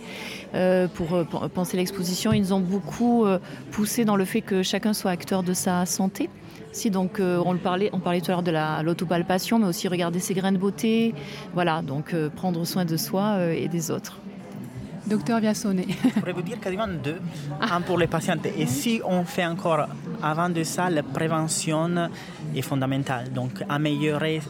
Speaker 2: euh, pour euh, pen- penser l'exposition. Ils nous ont beaucoup euh, poussé dans le fait que chacun soit acteur de sa santé. Si donc euh, on le parlait, on parlait tout à l'heure de la- l'autopalpation, mais aussi regarder ses grains de beauté. Voilà, donc euh, prendre soin de soi euh, et des autres.
Speaker 1: Docteur Viassone.
Speaker 4: Je pourrais vous dire quasiment deux. Un pour les patientes. Et si on fait encore avant de ça, la prévention est fondamentale. Donc, améliorer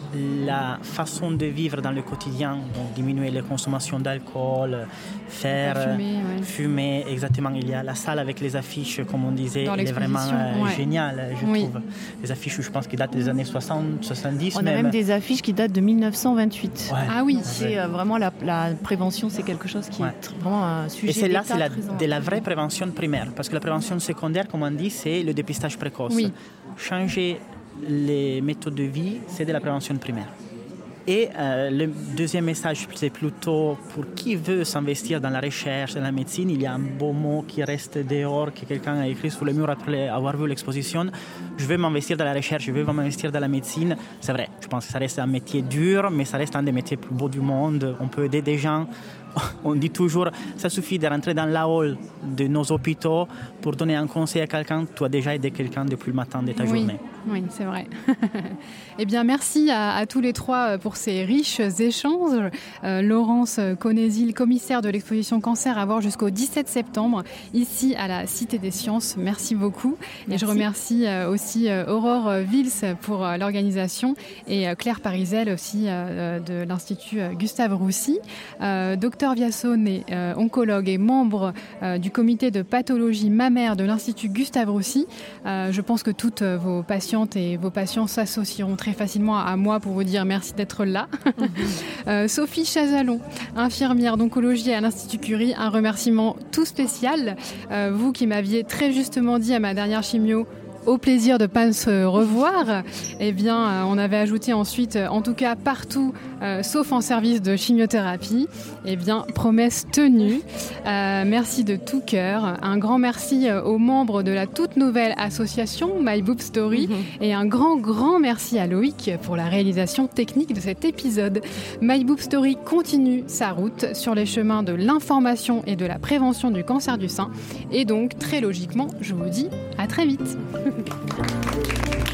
Speaker 4: la façon de vivre dans le quotidien, donc diminuer la consommation d'alcool, faire
Speaker 1: fumer, ouais.
Speaker 4: fumer, exactement. Il y a la salle avec les affiches, comme on disait, elle est vraiment euh,
Speaker 1: ouais.
Speaker 4: géniale, je
Speaker 1: Oui.
Speaker 4: trouve. Les affiches, je pense, qui datent des années 60, 70
Speaker 2: On a
Speaker 4: même.
Speaker 2: des affiches qui datent de 1928.
Speaker 4: Ouais.
Speaker 1: Ah oui,
Speaker 2: C'est euh, vraiment la, la prévention, c'est quelque chose qui
Speaker 4: Ouais.
Speaker 2: est tr- vraiment un sujet.
Speaker 4: Et c'est là,
Speaker 2: d'État
Speaker 4: c'est la, de la vraie prévention primaire. Parce que la prévention secondaire, comme on dit, c'est le dépistage précoce.
Speaker 1: Oui.
Speaker 4: Changer les méthodes de vie, c'est de la prévention primaire. Et euh, le deuxième message, c'est plutôt pour qui veut s'investir dans la recherche, dans la médecine. Il y a un beau mot qui reste dehors, que quelqu'un a écrit sur le mur après avoir vu l'exposition. Je veux m'investir dans la recherche, je veux m'investir dans la médecine. C'est vrai, je pense que ça reste un métier dur, mais ça reste un des métiers plus beaux du monde. On peut aider des gens. On dit toujours, ça suffit de rentrer dans la hall de nos hôpitaux pour donner un conseil à quelqu'un. Tu as déjà aidé quelqu'un depuis le matin de ta
Speaker 1: oui,
Speaker 4: journée.
Speaker 1: oui, c'est vrai. eh bien, merci à, à tous les trois euh, pour ces riches échanges. Euh, Laurence Conésil, commissaire de l'exposition cancer à voir jusqu'au 17 septembre, ici à la Cité des Sciences. Merci beaucoup. Et je remercie euh, aussi euh, Aurore Vils pour euh, l'organisation et euh, Claire Parisel aussi euh, de l'Institut Gustave Roussy. Euh, Docteur Viassone, euh, oncologue et membre euh, du comité de pathologie mammaire de l'Institut Gustave Roussy. Euh, je pense que toutes vos patientes et vos patients s'associeront très facilement à moi pour vous dire merci d'être là. Sophie Chazalon, infirmière d'oncologie à l'Institut Curie, un remerciement tout spécial. Vous qui m'aviez très justement dit à ma dernière chimio au plaisir de ne pas se revoir, eh bien, euh, on avait ajouté ensuite, euh, en tout cas partout, euh, sauf en service de chimiothérapie, eh bien, promesse tenue. Euh, merci de tout cœur. Un grand merci aux membres de la toute nouvelle association My Boob Story et un grand, grand merci à Loïc pour la réalisation technique de cet épisode. My Boob Story continue sa route sur les chemins de l'information et de la prévention du cancer du sein. Et donc, très logiquement, je vous dis à très vite. ハハハハ!